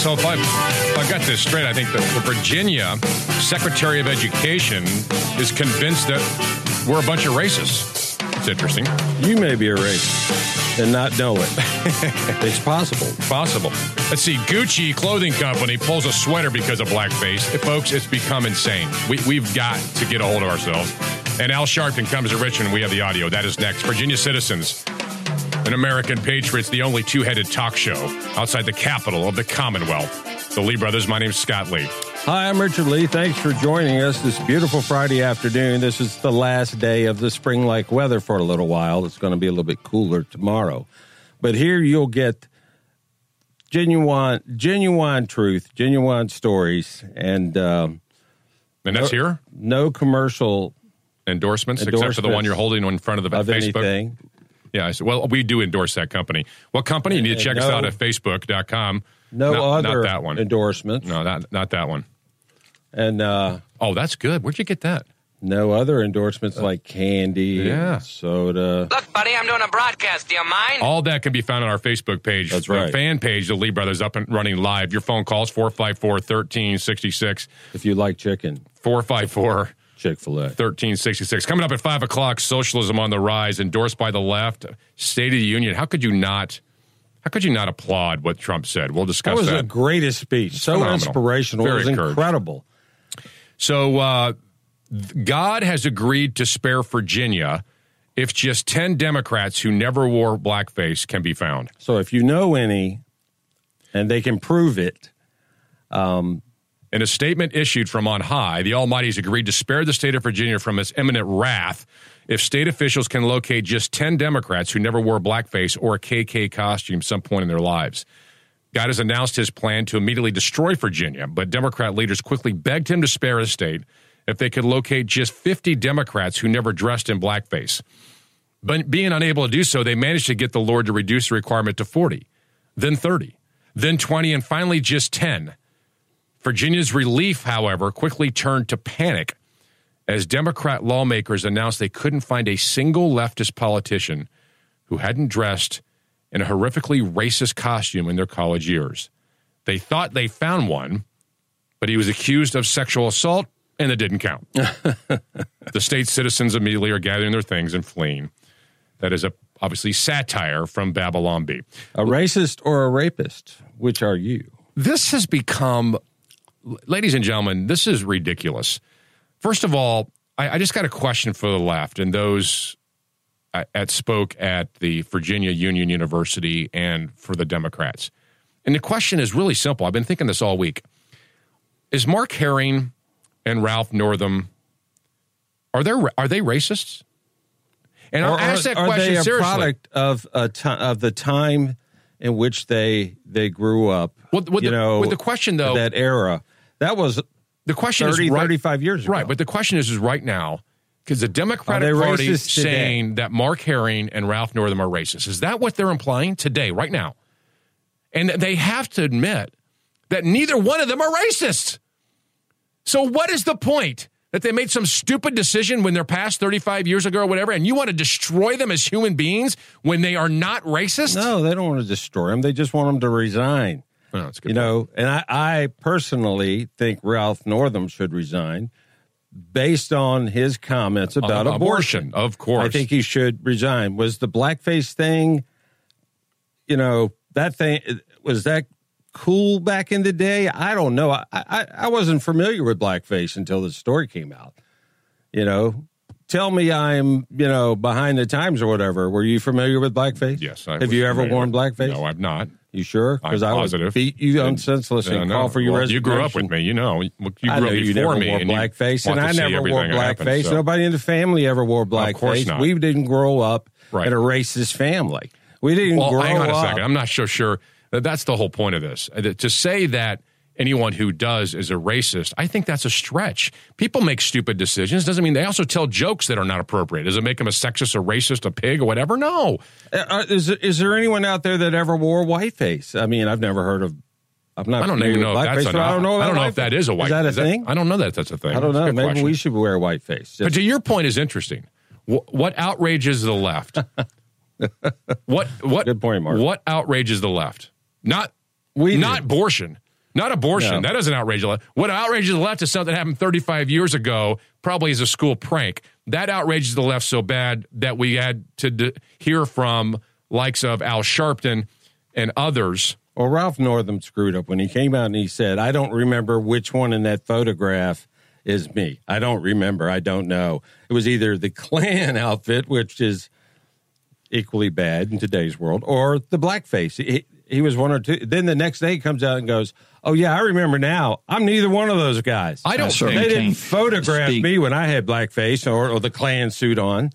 So if I if I got this straight, I think that the Virginia Secretary of Education is convinced that we're a bunch of racists. It's interesting. You may be a racist and not know it. it's possible. Possible. Let's see. Gucci Clothing Company pulls a sweater because of blackface. Folks, it's become insane. We, we've got to get a hold of ourselves. And Al Sharpton comes to Richmond. We have the audio. That is next. Virginia Citizens, an American Patriots, the only two headed talk show outside the capital of the Commonwealth. The Lee Brothers. My name's Scott Lee. Hi, I'm Richard Lee. Thanks for joining us this beautiful Friday afternoon. This is the last day of the spring like weather for a little while. It's going to be a little bit cooler tomorrow. But here you'll get genuine genuine truth, genuine stories, and um, And that's no, here? No commercial endorsements, except for the one you're holding in front of the of Facebook. anything. Yeah, I said, well, we do endorse that company. What company? You need to check us out at facebook.com. No not, other not that one. endorsements. No, not, not that one. And uh, oh, that's good. Where'd you get that? No other endorsements like candy, Yeah. soda. Look, buddy, I'm doing a broadcast. Do you mind? All that can be found on our Facebook page. That's The right. fan page, the Lee Brothers, up and running live. Your phone calls 454 1366. If you like chicken, 454 Chick fil A. 1366. Coming up at 5 o'clock, socialism on the rise, endorsed by the left, State of the Union. How could you not? How could you not applaud what Trump said? We'll discuss That was that. the greatest speech. So Phenomenal. inspirational. Very it was incredible. So, uh, God has agreed to spare Virginia if just 10 Democrats who never wore blackface can be found. So if you know any, and they can prove it, um, In a statement issued from on high, the Almighty's agreed to spare the state of Virginia from its imminent wrath if state officials can locate just 10 Democrats who never wore blackface or a KK costume some point in their lives. God has announced his plan to immediately destroy Virginia, but Democrat leaders quickly begged him to spare his state if they could locate just 50 Democrats who never dressed in blackface. But being unable to do so, they managed to get the Lord to reduce the requirement to 40, then 30, then 20, and finally just 10. Virginia's relief, however, quickly turned to panic as Democrat lawmakers announced they couldn't find a single leftist politician who hadn't dressed in a horrifically racist costume in their college years. They thought they found one, but he was accused of sexual assault and it didn't count. the state citizens immediately are gathering their things and fleeing. That is a obviously satire from Babylon Bee. a racist or a rapist. Which are you? This has become, ladies and gentlemen, this is ridiculous. First of all, I, I just got a question for the left and those at, at spoke at the Virginia Union University and for the Democrats. And the question is really simple. I've been thinking this all week. Is Mark Herring and Ralph Northam are they are they racists? And I'll Or ask are, that are question they a seriously. product of a ti- of the time in which they they grew up. Well, with you the- know, with the question, though- that era that was The question 30, is right, 35 years ago. Right, but the question is, is right now because the Democratic Party racist today? saying that Mark Herring and Ralph Northam are racist. Is that what they're implying today, right now? And they have to admit that neither one of them are racist. So what is the point? That they made some stupid decision when they're past 35 years ago or whatever, and you want to destroy them as human beings when they are not racist? No, they don't want to destroy them. They just want them to resign. That's a good you know, and I, I personally think Ralph Northam should resign based on his comments about On abortion. abortion, of course. I think he should resign. Was the blackface thing, you know, that thing, was that cool back in the day? I don't know. I, I, I wasn't familiar with blackface until the story came out. You know, tell me I'm, you know, behind the times or whatever. Were you familiar with blackface? Yes. I Have you ever familiar worn blackface? No, I've not. You sure? Because I would positive. beat you on And- senseless and Yeah, call no. for your Well. You grew up with me. You know. You grew I up know you before never me. wore and you blackface, and I never wore blackface. so- Nobody in the family ever wore Of course blackface. not. We didn't grow up Right. in a racist family. We didn't Well, grow up. hang on a up. second. I'm not so sure. That's the whole point of this. Uh, To say that anyone who does is a racist, I think that's a stretch. People make stupid decisions. Doesn't mean they also tell jokes that are not appropriate. Does it make them a sexist, a racist, a pig, or whatever? No. Uh, is is there anyone out there that ever wore whiteface? I mean, I've never heard of. I'm not. I don't even know if that's blackface, an, I don't know. I don't know if that is a white. Is that a thing? I don't know that that's a thing. I don't know. Maybe question. we should wear a white whiteface. But to your point is interesting. What, what outrages the left? what what Good point, Mark. What outrages the left? Not We not do. abortion. Not abortion. No. That doesn't outrage the left. What outrages the left is something that happened 35 years ago, probably as a school prank. That outrages the left so bad that we had to d- hear from likes of Al Sharpton and others. Well, Ralph Northam screwed up when he came out and he said, "I don't remember which one in that photograph is me. I don't remember. I don't know. It was either the Klan outfit, which is equally bad in today's world, or the blackface. He, he was one or two. Then the next day he comes out and goes, "Oh yeah, I remember now. I'm neither one of those guys. I don't They didn't photograph Speak. me when I had blackface or, or the Klan suit on.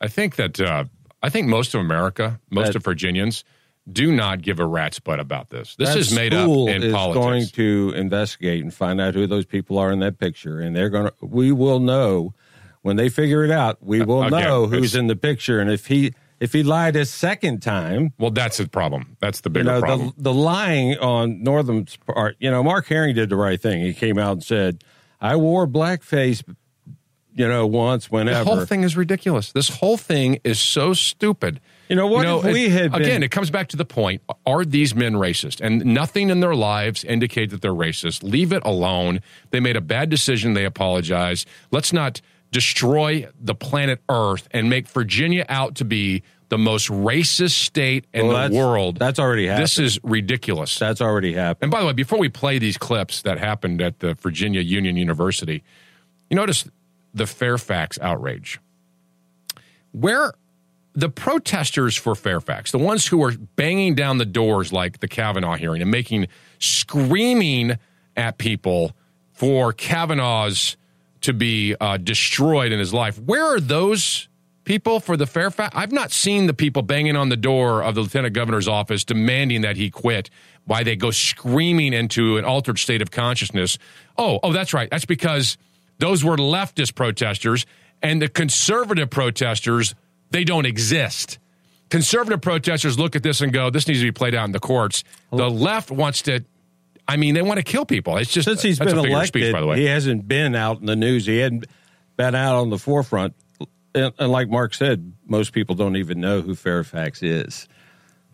I think that uh, I think most of America, most That- of Virginians, do not give a rat's butt about this. This is made up school in is politics. going to investigate and find out who those people are in that picture, and they're going to. We will know when they figure it out. We will Again, know who's in the picture, and if he if he lied a second time, well, that's the problem. That's the you bigger know problem. the the lying on Northam's part. You know, Mark Herring did the right thing. He came out and said, "I wore blackface." You know, once, whenever. The whole thing is ridiculous. This whole thing is so stupid. You know, what if we it- had been- again? It comes back to the point: Are these men racist? And nothing in their lives indicate that they're racist. Leave it alone. They made a bad decision. They apologize. Let's not destroy the planet Earth and make Virginia out to be the most racist state in Well, the world. that's already happened. This is ridiculous. That's already happened. And by the way, before we play these clips that happened at the Virginia Union University, you notice the Fairfax outrage. Where the protesters for Fairfax, the ones who are banging down the doors like the Kavanaugh hearing and making screaming at people for Kavanaugh's to be uh, destroyed in his life, where are those people for the Fairfax? I've not seen the people banging on the door of the lieutenant governor's office demanding that he quit. Why they go screaming into an altered state of consciousness? Oh, oh, that's right. That's because those were leftist protesters, and the conservative protesters they don't exist. Conservative protesters look at this and go, "This needs to be played out in the courts." The left wants to. I mean, they want to kill people. It's just Since he's been a figure of elected, speech, by the way. he hasn't been out in the news. He hadn't been out on the forefront. And, and like Mark said, most people don't even know who Fairfax is.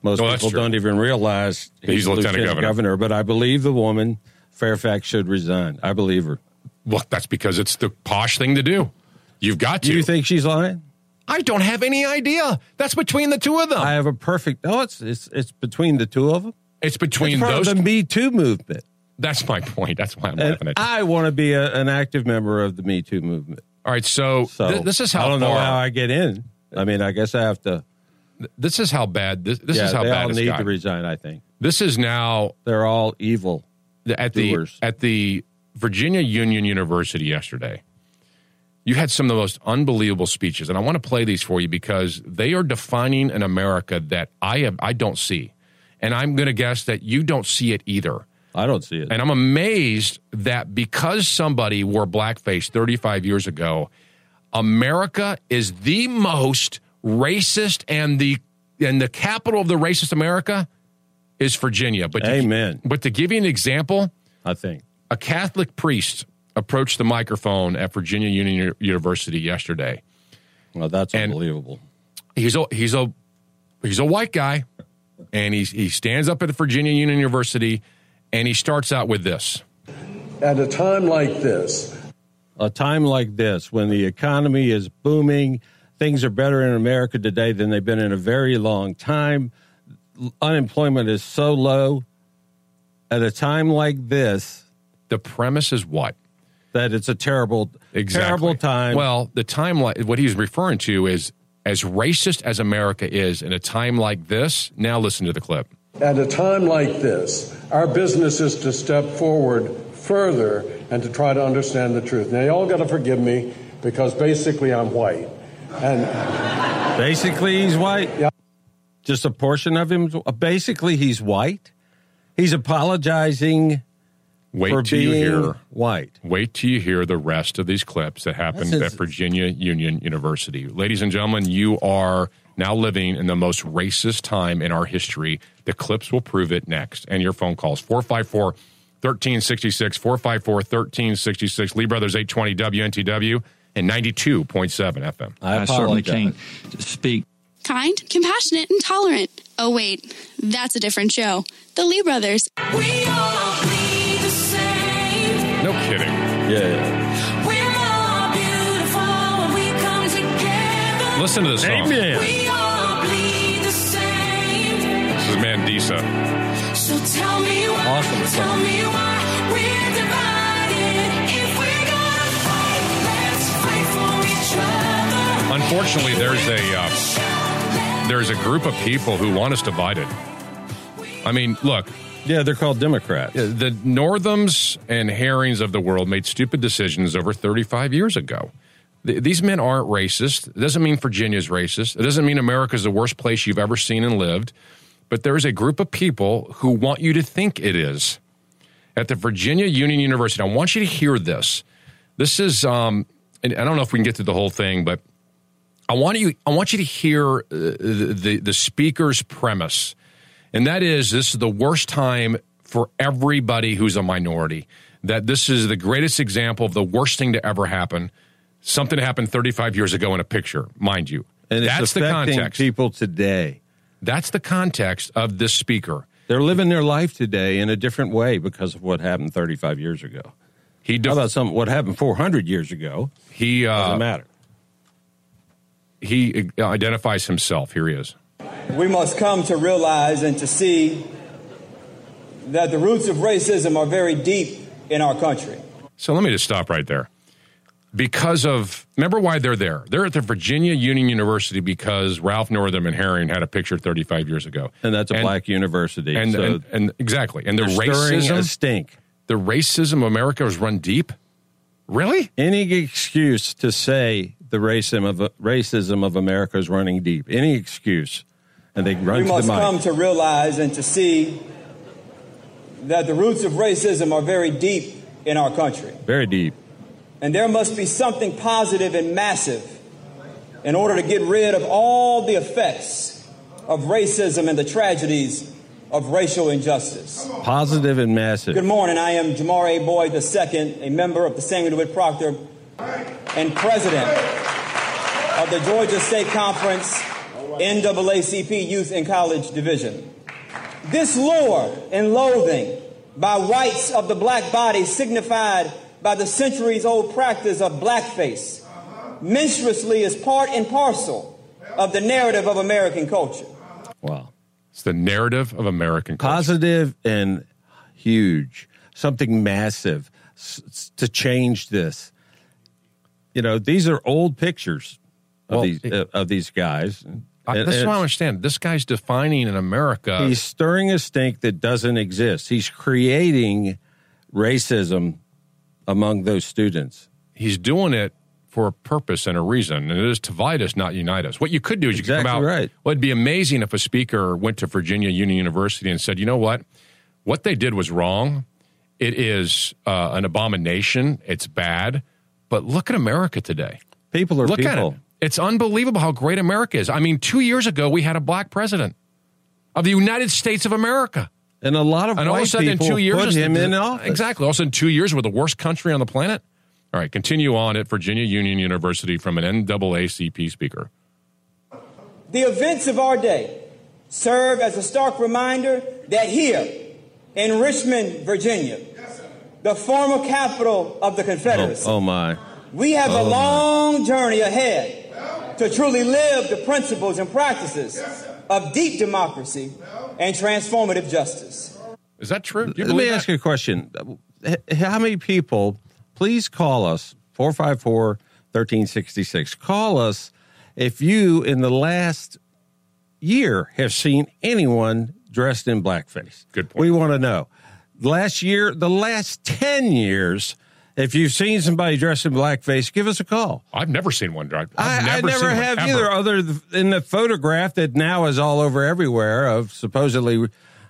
Most that's people don't even realize He's a lieutenant governor. But I believe the woman Fairfax should resign. I believe her. Well, that's because it's the posh thing to do. You've got to. Do you think she's lying? I don't have any idea. That's between the two of them. I have a perfect. Oh, it's it's it's between the two of them. It's between It's those. the Me Too movement. That's my point. That's why I'm laughing And at you. I want to be a, an active member of the Me Too movement. All right, so, So th- this is how I don't know how I get in. I mean, I guess I have to. This is how bad. This, this yeah, is how bad. they all need gotten. to resign. I think This is now they're all evil. at the at the Virginia Union University yesterday. You had some of the most unbelievable speeches, and I want to play these for you because they are defining an America that I have I don't see, and I'm going to guess that you don't see it either. I don't see it. And I'm amazed that because somebody wore blackface 35 years ago, America is the most racist and the and the capital of the racist America is Virginia. But to, Amen. But to give you an example, I think a Catholic priest approached the microphone at Virginia Union University yesterday. Well, that's And- unbelievable. He's a he's a he's a white guy, and he's he stands up at Virginia Union University, and he starts out with this. At a time like this, A time like this, when the economy is booming, things are better in America today than they've been in a very long time. Unemployment is so low. At a time like this, The premise is what? that it's a terrible, Exactly. terrible time. Well, the time like what he's referring to is as racist as America is in a time like this. Now listen to the clip. at a time like this, our business is to step forward further and to try to understand the truth. Now, y'all got to forgive me because basically I'm white. And basically, he's white. Yeah. Just a portion of him. Basically, he's white. He's apologizing Wait for till you hear. white. Wait till you hear the rest of these clips that happened This at Virginia Union University. Ladies and gentlemen, you are now living in the most racist time in our history. The clips will prove it next. And your phone calls 454 1366, 454 1366, Lee Brothers 820 WNTW and 92.7 FM. I, I certainly can't speak Kind, compassionate, and tolerant. Oh, wait, that's a different show. The Lee Brothers. We all bleed the same. No kidding. Yeah. We're more beautiful when we come together. Listen to this song. Amen. We all bleed the same. This is Mandisa. So tell me why. Awesome Tell song. me why we're divided. If we're gonna fight, let's fight for each other. Unfortunately, there's a uh, there's a group of people who want us divided. I mean, look, Yeah, they're called Democrats. the Northams and Herrings of the world made stupid decisions over 35 years ago. Th- These men aren't racist. It doesn't mean Virginia's racist. It doesn't mean America's the worst place you've ever seen and lived. But there's a group of people who want you to think it is. At the Virginia Union University, I want you to hear this. This is, um, and I don't know if we can get through the whole thing, but I want you, I want you to hear uh, the the speaker's premise, and that is this is the worst time for everybody who's a minority. That this is the greatest example of the worst thing to ever happen. Something happened 35 years ago in a picture, mind you. And it's That's the context. people today. That's the context of this speaker. They're living their life today in a different way because of what happened 35 years ago. He How def- about some what happened 400 years ago? he Doesn't uh, matter. he identifies himself. Here he is. We must come to realize and to see that the roots of racism are very deep in our country. So let me just stop right there. Because of, remember why they're there? They're at the Virginia Union University because Ralph Northam and Herring had a picture 35 years ago. And that's a black university. And, so and, and exactly. And the they're stirring racism, a stink. the racism of America is run deep. Really? Any excuse to say the racism of racism of America is running deep. Any excuse, and they run we to must the mic. come to realize and to see that the roots of racism are very deep in our country. Very deep. And there must be something positive and massive in order to get rid of all the effects of racism and the tragedies of racial injustice. Positive and massive. Good morning. I am Jamar A. Boyd II, a member of the Samuel DeWitt Proctor and president of the Georgia State Conference NAACP Youth and College Division. This lore and loathing by whites of the black body signified by the centuries old practice of blackface monstrously is part and parcel of the narrative of American culture. Wow. It's the narrative of American culture. Positive and huge. Something massive s- s- to change this. You know, these are old pictures of Well, these uh, of these guys. I, that's and what I understand. This guy's defining in America. He's stirring a stink that doesn't exist. He's creating racism among those students. he's doing it for a purpose and a reason, and it is to divide us, not unite us. What you could do is you could Exactly come out. right. Well, it'd be amazing if a speaker went to Virginia Union University and said, "You know what? What they did was wrong. It is uh, an abomination. It's bad. But look at America today. People are look at people. it. It's unbelievable how great America is. I mean, two years ago we had a black president of the United States of America." And a lot of and all of a white sudden, in people two years, put it's him the- in office. Exactly. All of a sudden, two years, we're the worst country on the planet. All right, continue on at Virginia Union University from an NAACP speaker. The events of our day serve as a stark reminder that here in Richmond, Virginia, the former capital of the Oh, Confederacy, oh my. we have Oh, a my. long journey ahead to truly live the principles and practices of deep democracy and transformative justice. Is that true? Do you Let me believe ask you a question. How many people, please call us, 454 1366. Call us if you, in the last year, have seen anyone dressed in blackface. Good point. We want to know. Last year, the last 10 years, if you've seen somebody dressed in blackface, give us a call. I've never seen one. I, I've I never, never seen one, have ever. either, other th- in the photograph that now is all over everywhere of supposedly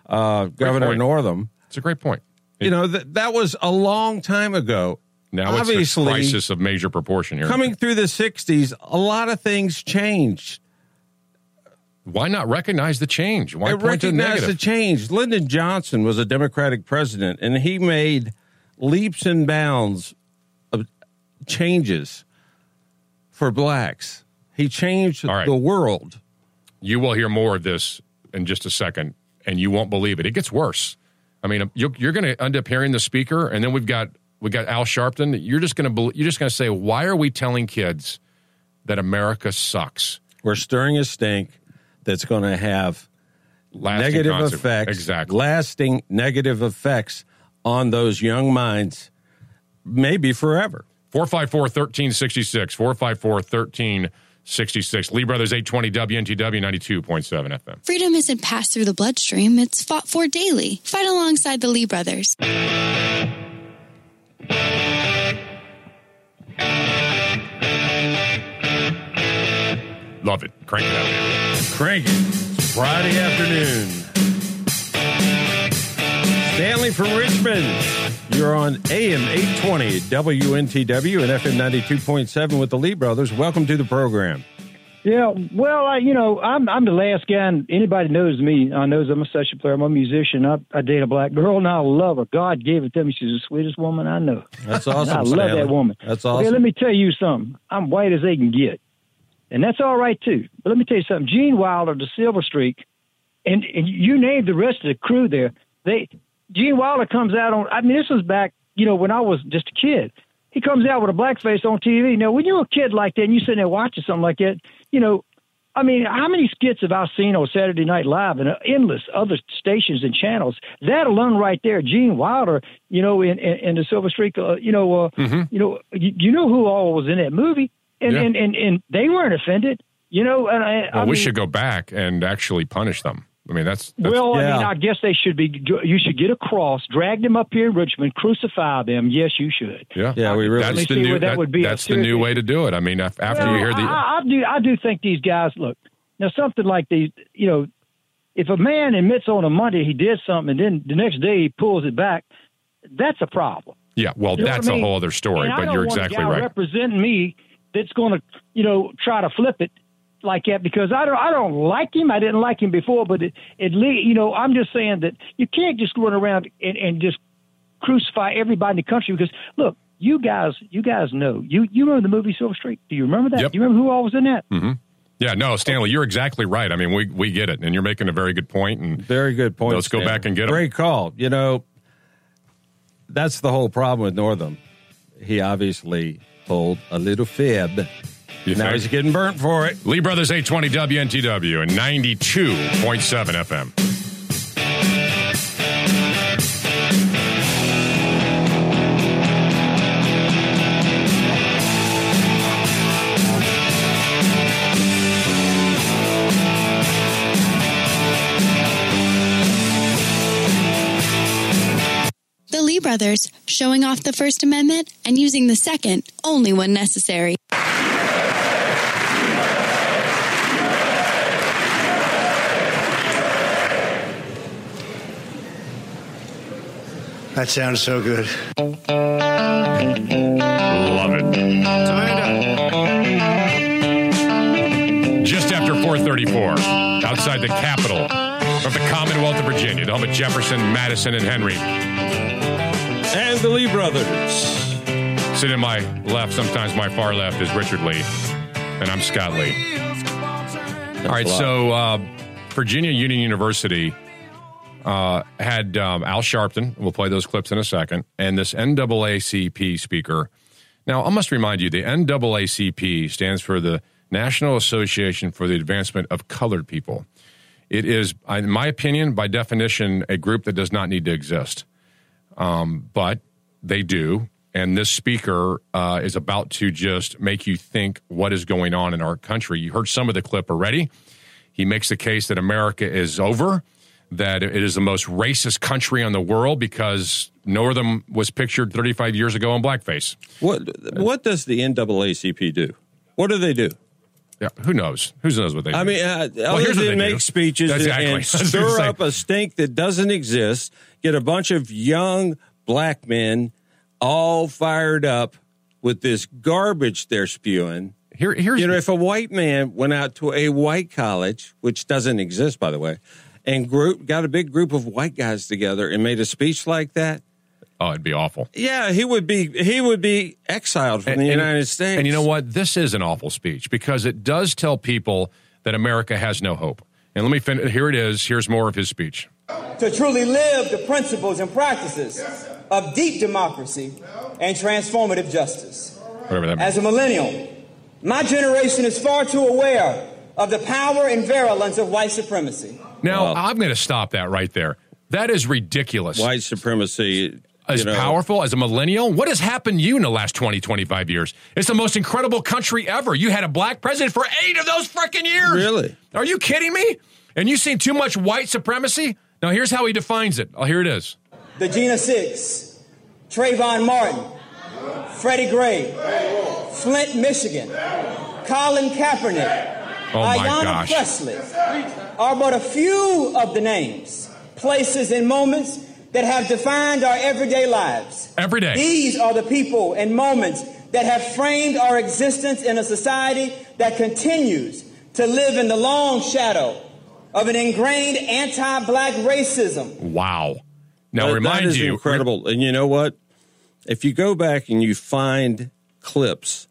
uh, Governor point. Northam. It's a great point. You know, that that was a long time ago. Now it's Obviously, a crisis of major proportion here. coming through the 60s, a lot of things changed. Why not recognize the change? Why I point to the recognize negative? the change. Lyndon Johnson was a Democratic president, and he made leaps and bounds of changes for blacks. He changed right. the world. You will hear more of this in just a second, and you won't believe it. It gets worse. I mean, you're, you're going to end up hearing the speaker, and then we've got we got Al Sharpton. You're just going to you're just going to say, why are we telling kids that America sucks? We're stirring a stink that's going to have Lasting negative consequence. effects, Exactly. lasting negative effects on those young minds, maybe forever. 454 1366. 454 1366. Lee Brothers 820 WNTW 92.7 FM. Freedom isn't passed through the bloodstream, it's fought for daily. Fight alongside the Lee brothers. Love it. Crank it out. Crank it. It's Friday afternoon. Stanley from Richmond. You're on AM 820 WNTW and FM 92.7 with the Lee Brothers. Welcome to the program. Yeah, well, I, you know, I'm I'm the last guy, and anybody knows me. I knows I'm a session player. I'm a musician. I, I date a black girl, and I love her. God gave it to me. She's the sweetest woman I know. That's And awesome. I love Stanley. that woman. That's awesome. Okay, let me tell you something. I'm white as they can get, and that's all right too. But let me tell you something. Gene Wilder, the Silver Streak, and, and you named the rest of the crew there. They Gene Wilder comes out on. I mean, this was back, you know, when I was just a kid. He comes out with a blackface on TV. Now, when you're a kid like that, and you sitting there watching something like that, you know, I mean, how many skits have I seen on Saturday Night Live and uh, endless other stations and channels? That alone, right there, Gene Wilder, you know, in, in, in the Silver Streak, uh, you know, uh, you know, you, you know who all was in that movie, and Yeah. and, and and they weren't offended, you know. And I, Well, I we mean, should go back and actually punish them. I mean, that's, that's well, I mean, I guess they should be. You should get a cross, drag them up here in Richmond, crucify them. Yes, you should. yeah, Yeah, we really- That's the see new. where that that- would be that's the new way to do it. I mean, after Well, you hear the, I, I do, I do think these guys look now something like these. You know, if a man admits on a Monday he did something and then the next day he pulls it back, that's a problem. yeah. Well, You know that's what I a mean? whole other story. And I But don't you're want exactly a guy right. Representing me, that's going to, you know, try to flip it like that because I don't, I don't like him. I didn't like him before, but it, at least, you know, I'm just saying that you can't just run around and, and just crucify everybody in the country because look, you guys, you guys know you you remember the movie Silver Streak? Do you remember that? Yep. Do you remember who all was in that? hmm Yeah, no, Stanley, you're exactly right. I mean, we we get it, and you're making a very good point. And Very good point. Let's go Stanley. back and get 'em. Great call. You know, that's the whole problem with Northam. He obviously told a little fib. You now think? he's getting burnt for it. Lee Brothers 820 WNTW and 92.7 FM. The Lee brothers, showing off the First Amendment and using the second only when necessary. That sounds so good. Love it. Just after 434, outside the capital of the Commonwealth of Virginia, the home of Jefferson, Madison, and Henry. And the Lee brothers. Sitting to my left, sometimes my far left, is Richard Lee. And I'm Scott Lee. All right, so uh, Virginia Union University uh, had um, Al Sharpton. We'll play those clips in a second. And this NAACP speaker. Now, I must remind you the NAACP stands for the National Association for the Advancement of Colored People. It is, in my opinion, by definition, a group that does not need to exist. Um, but they do. And this speaker uh, is about to just make you think what is going on in our country. You heard some of the clip already. He makes the case that America is over, that it is the most racist country in the world because Northam was pictured 35 years ago in blackface. What what does the NAACP do? What do they do? Yeah, who knows? Who knows what they do? I mean, uh, Well, here's what they do. make speeches and- Exactly. and stir up a stink that doesn't exist, get a bunch of young black men all fired up with this garbage they're spewing. Here, here's you know, if a white man went out to a white college, which doesn't exist, by the way, and group got a big group of white guys together and made a speech like that, Oh, it'd be awful. yeah, he would be he would be exiled from the United States. And you know what? This is an awful speech because it does tell people that America has no hope. And let me finish. Here it is. Here's more of his speech. to truly live the principles and practices of deep democracy and transformative justice. Whatever that means. As a millennial, my generation is far too aware of the power and virulence of white supremacy. Now, I'm going to stop that right there. That is ridiculous. White supremacy. As you know- powerful as a millennial? What has happened to you in the last 20, 25 years? It's the most incredible country ever. You had a black president for eight of those freaking years. Really? Are you kidding me? And you seen too much white supremacy? Now, here's how he defines it. Oh, here it is. The Jena Six, Trayvon Martin, Freddie Gray, Flint, Michigan, Colin Kaepernick, Oh, uh, my Ayanna gosh. Pressley are but a few of the names, places, and moments that have defined our everyday lives. Every day. These are the people and moments that have framed our existence in a society that continues to live in the long shadow of an ingrained anti black racism. Wow. Now, That- remind that is you. incredible. And you know what? If you go back and you find clips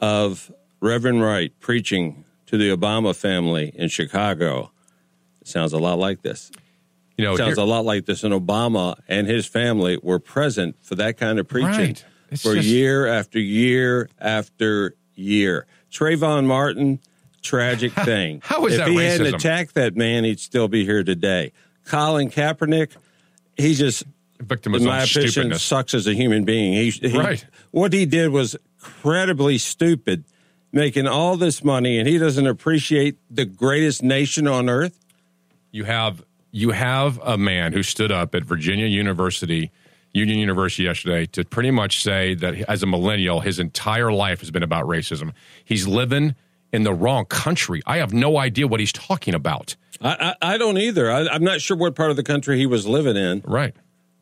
of Reverend Wright preaching to the Obama family in Chicago, it sounds a lot like this. You know, sounds here- a lot like this. And Obama and his family were present for that kind of preaching Right. For just- year after year after year. Trayvon Martin, tragic thing. how is if that If he hadn't attacked that man, he'd still be here today. Colin Kaepernick, he just victim of in my opinion, sucks as a human being. He, he- Right. What he did was incredibly stupid, making all this money, and he doesn't appreciate the greatest nation on earth. you have you have a man who stood up at Virginia University, Union University yesterday to pretty much say that as a millennial, his entire life has been about racism. He's living in the wrong country. I have no idea what he's talking about. I, I, I don't either. I, I'm not sure what part of the country he was living in. Right.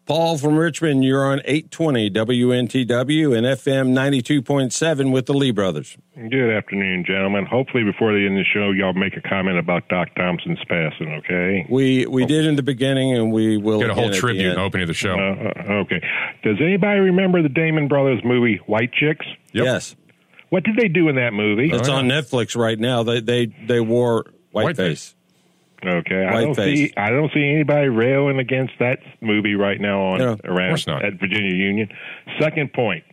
Paul from Richmond, you're on 820 WNTW and FM 92.7 with the Lee brothers. Good afternoon, gentlemen. Hopefully, before the end of the show, y'all make a comment about Doc Thompson's passing. Okay. We we did in the beginning, and we will Get a whole again at the tribute opening of the show. Uh, okay. Does anybody remember the Damon Brothers movie White Chicks? Yes, What did they do in that movie? it's on Netflix right now. They they they wore whiteface. Okay, I don't face. see I don't see anybody railing against that movie right now on No, around not. at Virginia Union. Second point.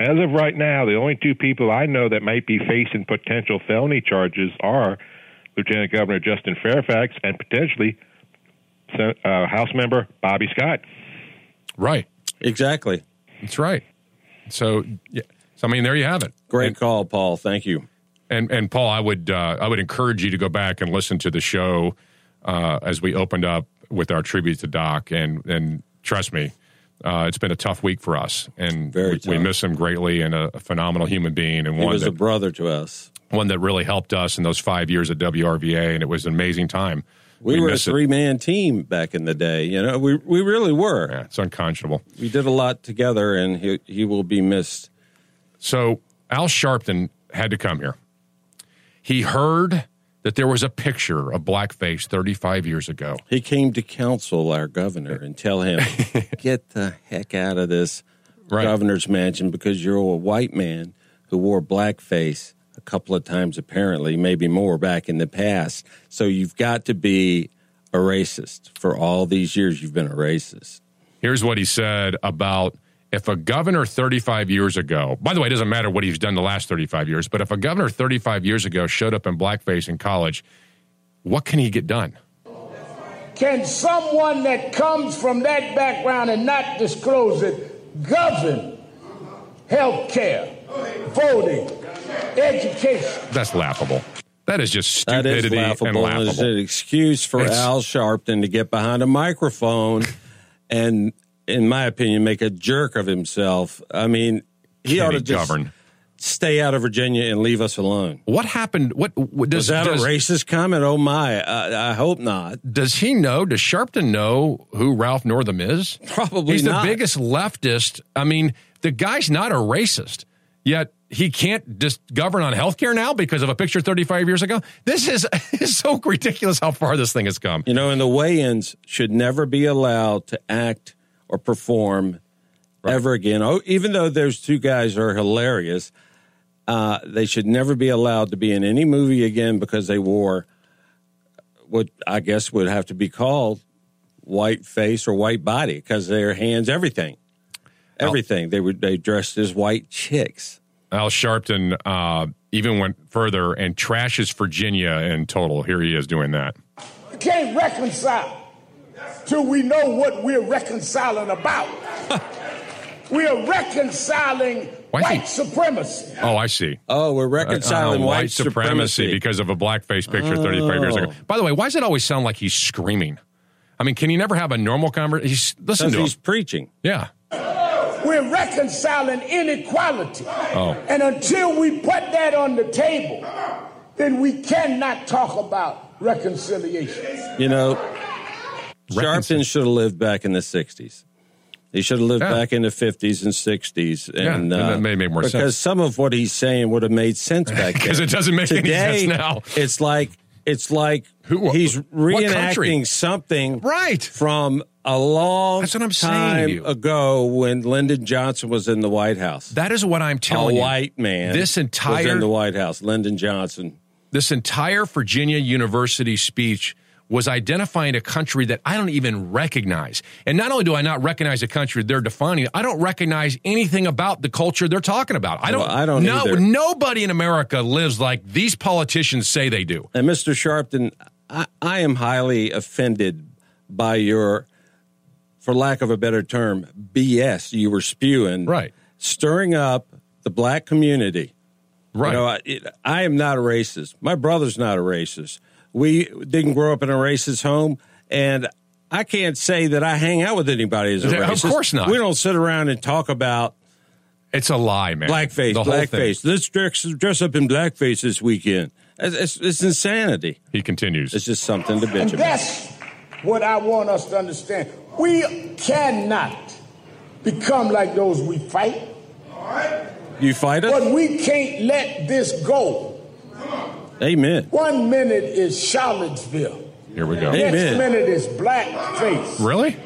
As of right now, the only two people I know that might be facing potential felony charges are Lieutenant Governor Justin Fairfax and potentially uh, House Member Bobby Scott. Right. Exactly. That's right. So, yeah. so I mean, there you have it. Great And- call, Paul. Thank you. And and Paul, I would uh, I would encourage you to go back and listen to the show uh, as we opened up with our tribute to Doc, and and trust me, uh, it's been a tough week for us, and Very we, we miss him greatly, and a, a phenomenal human being, and He one was that a brother to us. one that really helped us in those five years at WRVA, and it was an amazing time. We, were a three man team back in the day. You know, we we really were. Yeah, it's unconscionable. We did a lot together, and he he will be missed. So Al Sharpton had to come here. He heard that there was a picture of blackface 35 years ago. He came to counsel our governor and tell him, "Get the heck out of this governor's mansion because you're a white man who wore blackface a couple of times, apparently, maybe more back in the past. So you've got to be a racist. For all these years, you've been a racist." Here's what he said about if a governor 35 years ago, by the way, it doesn't matter what he's done the last 35 years, but if a governor 35 years ago showed up in blackface in college, what can he get done? Can someone that comes from that background and not disclose it govern health care, voting, education? That's laughable. That is just That is stupidity laughable. and laughable. It's an excuse for It's- Al Sharpton to get behind a microphone and, in my opinion, make a jerk of himself. I mean, he ought to just govern? stay out of Virginia and leave us alone. What happened? What, what does Was that does, a racist comment? Oh my! I, I hope not. Does he know? Does Sharpton know who Ralph Northam is? Probably He's not. the biggest leftist. I mean, the guy's not a racist, yet he can't just govern on healthcare now because of a picture 35 years ago. This is, is so ridiculous how far this thing has come. You know, and the Wayans should never be allowed to act or perform ever again. Oh, even though those two guys are hilarious, uh, they should never be allowed to be in any movie again because they wore what I guess would have to be called white face or white body because their hands, everything, everything. They were they dressed as white chicks. Al Sharpton uh, even went further and trashes Virginia in total. Here he is doing that. We can't reconcile till we know what we're reconciling about. we are reconciling Why is he- white supremacy. Oh, I see. Oh, we're reconciling Uh, white, supremacy because of a blackface picture 35 years ago. Oh. By the way, why does it always sound like he's screaming? I mean, can you never have a normal conversation? Listen Because to him. he's preaching. Yeah. We're reconciling inequality. Oh. And until we put that on the table, then we cannot talk about reconciliation. You know, Sharpton should have lived back in the '60s. He should have lived Yeah. back in the '50s and '60s, Yeah, and uh, and that may make more because sense. some of what he's saying would have made sense back then. Because it doesn't make any sense now. It's like it's like he's reenacting something right from a long That's what I'm time ago when Lyndon Johnson was in the White House. That is what I'm telling a you. white man. This was entire in the White House. Lyndon Johnson. this entire Virginia University speech was identifying a country that I don't even recognize. And not only do I not recognize a country they're defining, I don't recognize anything about the culture they're talking about. I don't. Well, I don't no, either. Nobody in America lives like these politicians say they do. And Mr. Sharpton, I, I am highly offended by your, for lack of a better term, BS you were spewing. Right. Stirring up the black community. Right. You know, I, it, I am not a racist. My brother's not a racist. We didn't grow up in a racist home, and I can't say that I hang out with anybody as a racist. Of course not. We don't sit around and talk about It's a lie, man. blackface, The whole thing. blackface. Let's dress, dress up in blackface this weekend. It's, it's, it's insanity. He continues. It's just something to bitch And about. that's what I want us to understand. We cannot become like those we fight, All right. You fight us? but we can't let this go. Amen. One minute is Charlottesville. Here we go. Next minute is blackface. Really?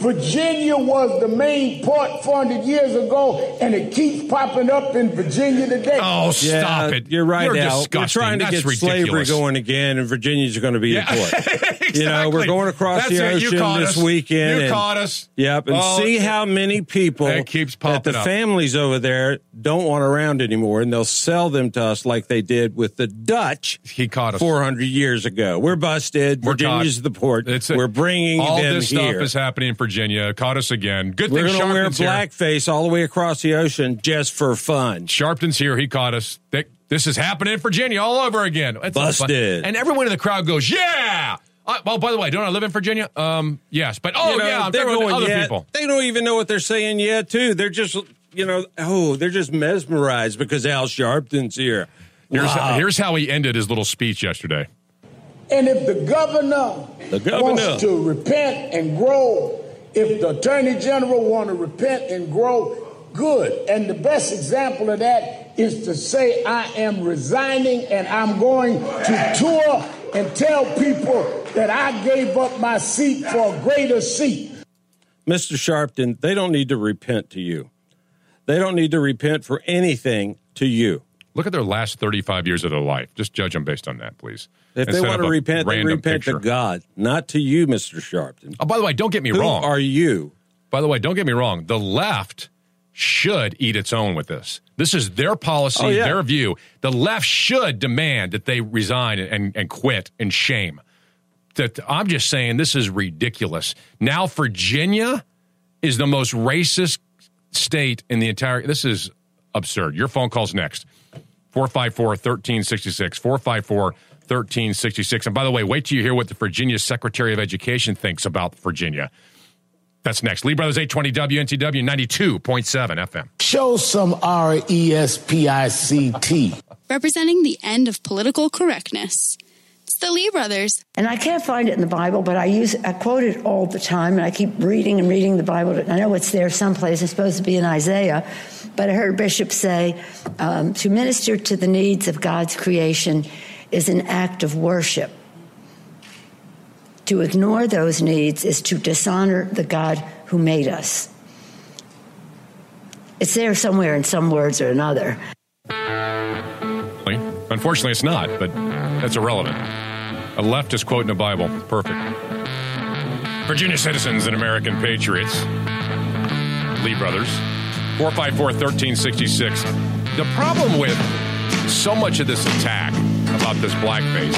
Virginia was the main port 400 years ago, and it keeps popping up in Virginia today. Oh, Yeah, stop it. You're right, You're Al. We're trying to That's get slavery going again, and Virginia's going to be Yeah. the port. You know, we're going across That's the it. Ocean this us. weekend. You and- caught us. Yep, and Oh, see how many people It keeps that the up. families over there don't want around anymore, and they'll sell them to us like they did with the Dutch He caught us. 400 years ago. We're busted. We're Virginia's caught. the port. It's a- we're bringing all this here. stuff is happening in Virginia. Caught us again. Good we're thing going to wear Sharpton's here. blackface all the way across the ocean just for fun. Sharpton's here. He caught us. They- This is happening in Virginia all over again. It's. Busted. And everyone in the crowd goes, "Yeah." Uh, well, by the way, don't I live in Virginia? Um, yes, but oh You know, yeah, I'm they're going other yet. people. They don't even know what they're saying yet, too. They're just, you know, oh, they're just mesmerized because Al Sharpton's here. Here's Wow. here's how he ended his little speech yesterday. And if the governor, The governor. wants to repent and grow, if the attorney general want to repent and grow, good. And the best example of that is to say I am resigning and I'm going to tour and tell people that I gave up my seat for a greater seat. Mr. Sharpton, they don't need to repent to you. They don't need to repent for anything to you. Look at their last 35 years of their life. Just judge them based on that, please. If they want to repent, they repent picture. to God, not to you, Mr. Sharpton. Oh, by the way, don't get me Who wrong. are you? By the way, don't get me wrong. The left should eat its own with this. This is their policy, Oh, yeah. their view. The left should demand that they resign and, and quit in shame. That I'm just saying this is ridiculous. Now Virginia is the most racist state in the entire this is absurd. Your phone calls next. 454-1366. 454-1366. And by the way, wait till you hear what the Virginia Secretary of Education thinks about Virginia. That's next. Lee Brothers 820 WNTW 92.7 FM. Show some R E S P I C T. Representing the end of political correctness. It's the Lee brothers. And I can't find it in the Bible, but I use I quote it all the time, and I keep reading and reading the Bible. I know it's there someplace. It's supposed to be in Isaiah, but I heard a bishop say um, to minister to the needs of God's creation is an act of worship. To ignore those needs is to dishonor the God who made us. It's there somewhere in some words or another. Unfortunately, it's not, but that's irrelevant. A leftist quote in the Bible. Perfect. Virginia citizens and American patriots. Lee Brothers. 454 1366. The problem with so much of this attack about this blackface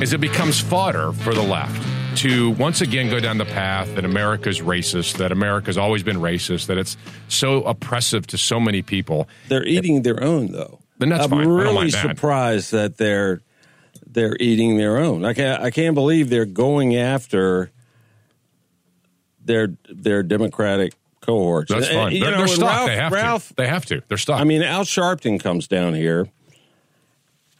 is it becomes fodder for the left to once again go down the path that America's racist, that America's always been racist, that it's so oppressive to so many people. They're eating their own, though. Then that's I'm fine. Really surprised that they're they're eating their own. I can't I can't believe they're going after their their Democratic cohorts. That's fine. They're, know, they're stuck. Ralph, they have Ralph, to. They have to. They're stuck. I mean, Al Sharpton comes down here.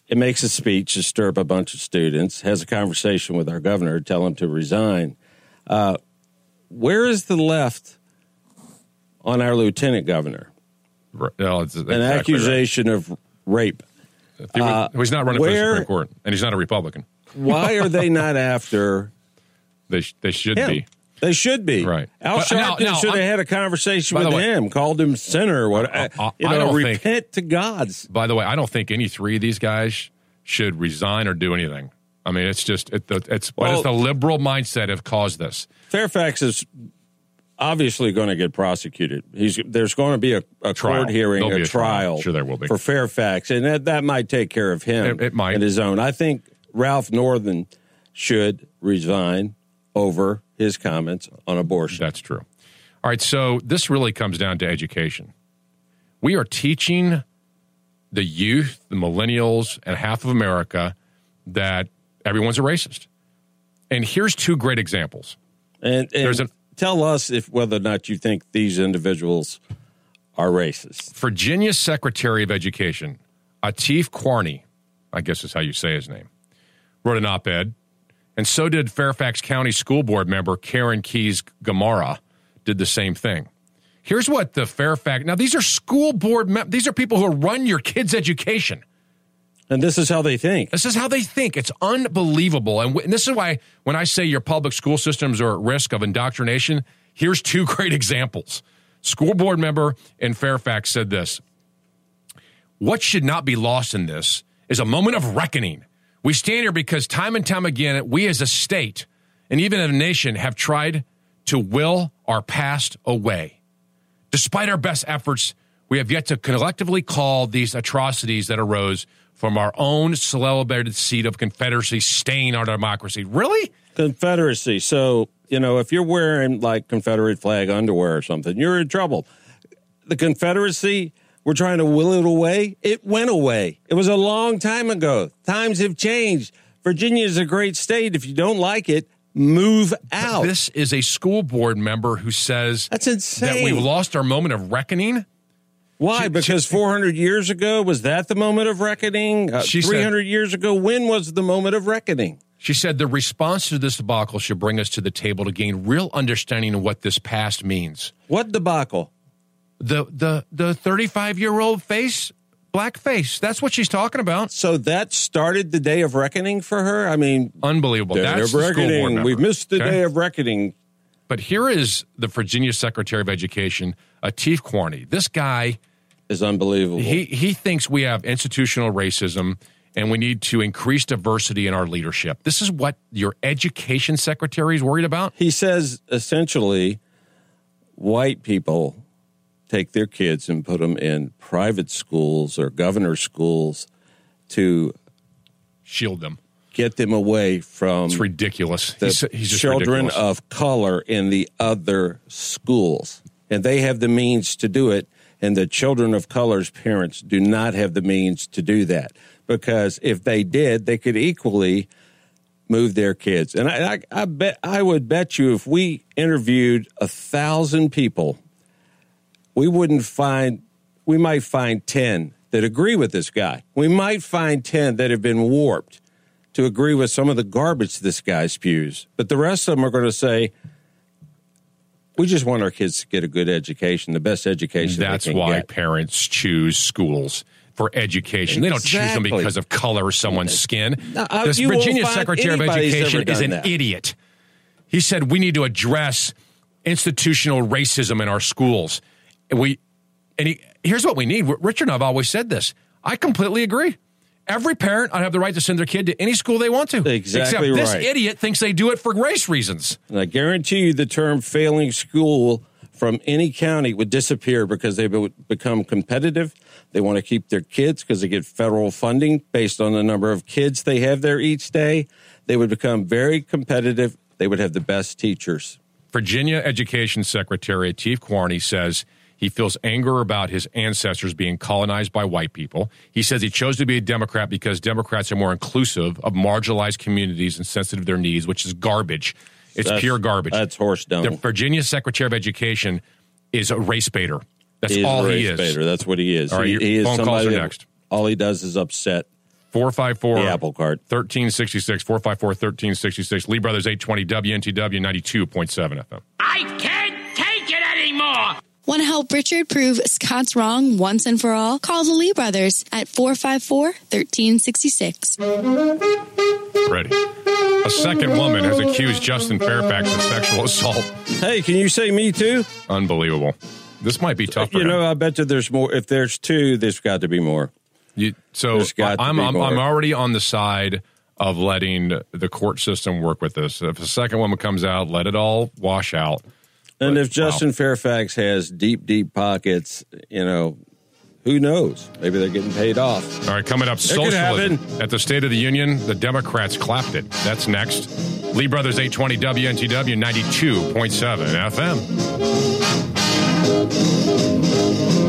It makes a speech to stir up a bunch of students. Has a conversation with our governor, tell him to resign. Uh, where is the left on our lieutenant governor? Well, it's An exactly right. accusation of rape. He was- Uh, he's not running for the Supreme Court, and he's not a Republican. Why are they not after? They sh- they should him? be. They should be. Right. Al But Sharpton now, should have I'm- had a conversation with way- him, called him sinner. What? I- I- you I know, don't repent think- to God's. By the way, I don't think any three of these guys should resign or do anything. I mean, it's just it, it's but Well- it's the liberal mindset have caused this. Fairfax is obviously going to get prosecuted. He's there's going to be a, a Trial. court hearing, There'll a, a trial. trial. Sure there will be. for Fairfax, and that that might take care of him. It- it might. in his own. I think Ralph Northam should resign over his comments on abortion. That's true. All right, so this really comes down to education. We are teaching the youth, the millennials, and half of America that everyone's a racist. And here's two great examples. And, and There's an- tell us if whether or not you think these individuals are racist. Virginia Secretary of Education, Atif Qarni, I guess is how you say his name, wrote an op ed, and so did Fairfax County School Board member Karen Keys Gamarra, did the same thing. Here's what the Fairfax now these are school board these are people who run your kids' education. And this is how they think. This is how they think. It's unbelievable. And, w- and this is why when I say your public school systems are at risk of indoctrination, here's two great examples. School board member in Fairfax said this What should not be lost in this is a moment of reckoning. We stand here because time and time again, we as a state and even as a nation have tried to will our past away. Despite our best efforts, we have yet to collectively call these atrocities that arose from our own celebrated seat of Confederacy stain our democracy. Really? Confederacy. So, you know, if you're wearing like Confederate flag underwear or something, you're in trouble. The Confederacy, we're trying to will it away. It went away. It was a long time ago. Times have changed. Virginia is a great state. If you don't like it, move out. This is a school board member who says That's insane. that we've lost our moment of reckoning. Why? because 400 years ago, was that the moment of reckoning? Uh, She said- 300 years ago, when was the moment of reckoning? She said the response to this debacle should bring us to the table to gain real understanding of what this past means. What debacle? The the the 35 year old face, black face. That's what she's talking about. So that started the day of reckoning for her? I mean, unbelievable. That's the reckoning. We've missed the Okay? day of reckoning. But here is the Virginia Secretary of Education, Atif Qarni. This guy is unbelievable. He he thinks we have institutional racism and we need to increase diversity in our leadership. This is what your education secretary is worried about. He says essentially, white people take their kids and put them in private schools or governor schools to shield them, get them away from It's ridiculous. the He's- he's children ridiculous. of color in the other schools. And they have the means to do it. And the children of color's parents do not have the means to do that. Because if they did, they could equally move their kids. And I, I, I bet I would bet you if we interviewed a thousand people, we wouldn't find we might find ten that agree with this guy. We might find ten that have been warped to agree with some of the garbage this guy spews. But the rest of them are going to say, we just want our kids to get a good education, the best education. they That's why get. parents choose schools for education. They don't choose them because of color or someone's skin. No, uh, this Virginia Secretary of Education is an that. idiot. He said we need to address institutional racism in our schools. And we and he, here's what we need. Richard and I've always said this. I completely agree. Every parent ought to have the right to send their kid to any school they want to. Exactly Except this right. idiot thinks they do it for race reasons. And I guarantee you the term failing school from any county would disappear because they would become competitive. They want to keep their kids because they get federal funding based on the number of kids they have there each day. They would become very competitive. They would have the best teachers. Virginia Education Secretary Atif Qarni says he feels anger about his ancestors being colonized by white people. He says he chose to be a Democrat because Democrats are more inclusive of marginalized communities and sensitive to their needs, which is garbage. It's That's- pure garbage. That's horse dung. The Virginia Secretary of Education is a race baiter. That's He is all he is. baiter. That's what he is. All right, he, he is phone calls are that next. All he does is upset 454 the apple cart. 1366 454 1366 Lee Brothers 820 WNTW 92.7 FM. I can't take it anymore. Want to help Richard prove Scott's wrong once and for all? Call the Lee brothers at 454 1366. Ready. A second woman has accused Justin Fairfax of sexual assault. Hey, can you say me too? Unbelievable. This might be tough for You him. know, I bet you there's more. If there's two, there's got to be more. You, so got I'm, be I'm, more. I'm already on the side of letting the court system work with this. If a second woman comes out, let it all wash out. And But, if Justin Fairfax has deep, deep pockets, you know, who knows? Maybe they're getting paid off. All right, coming up, socialism. At the State of the Union, the Democrats clapped it. That's next. Lee Brothers 820 WNTW 92.7 FM.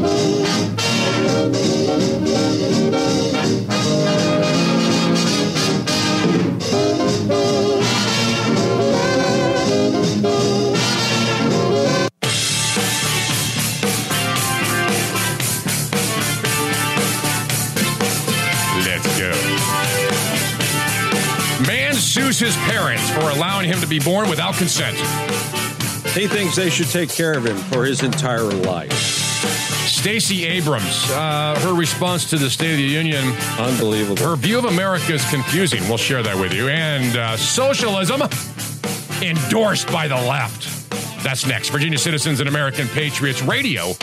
His parents for allowing him to be born without consent. He thinks they should take care of him for his entire life. Stacey Abrams, uh, her response to the State of the Union. Unbelievable. Her view of America is confusing. We'll share that with you. And uh, socialism endorsed by the left. That's next. Virginia Citizens and American Patriots Radio,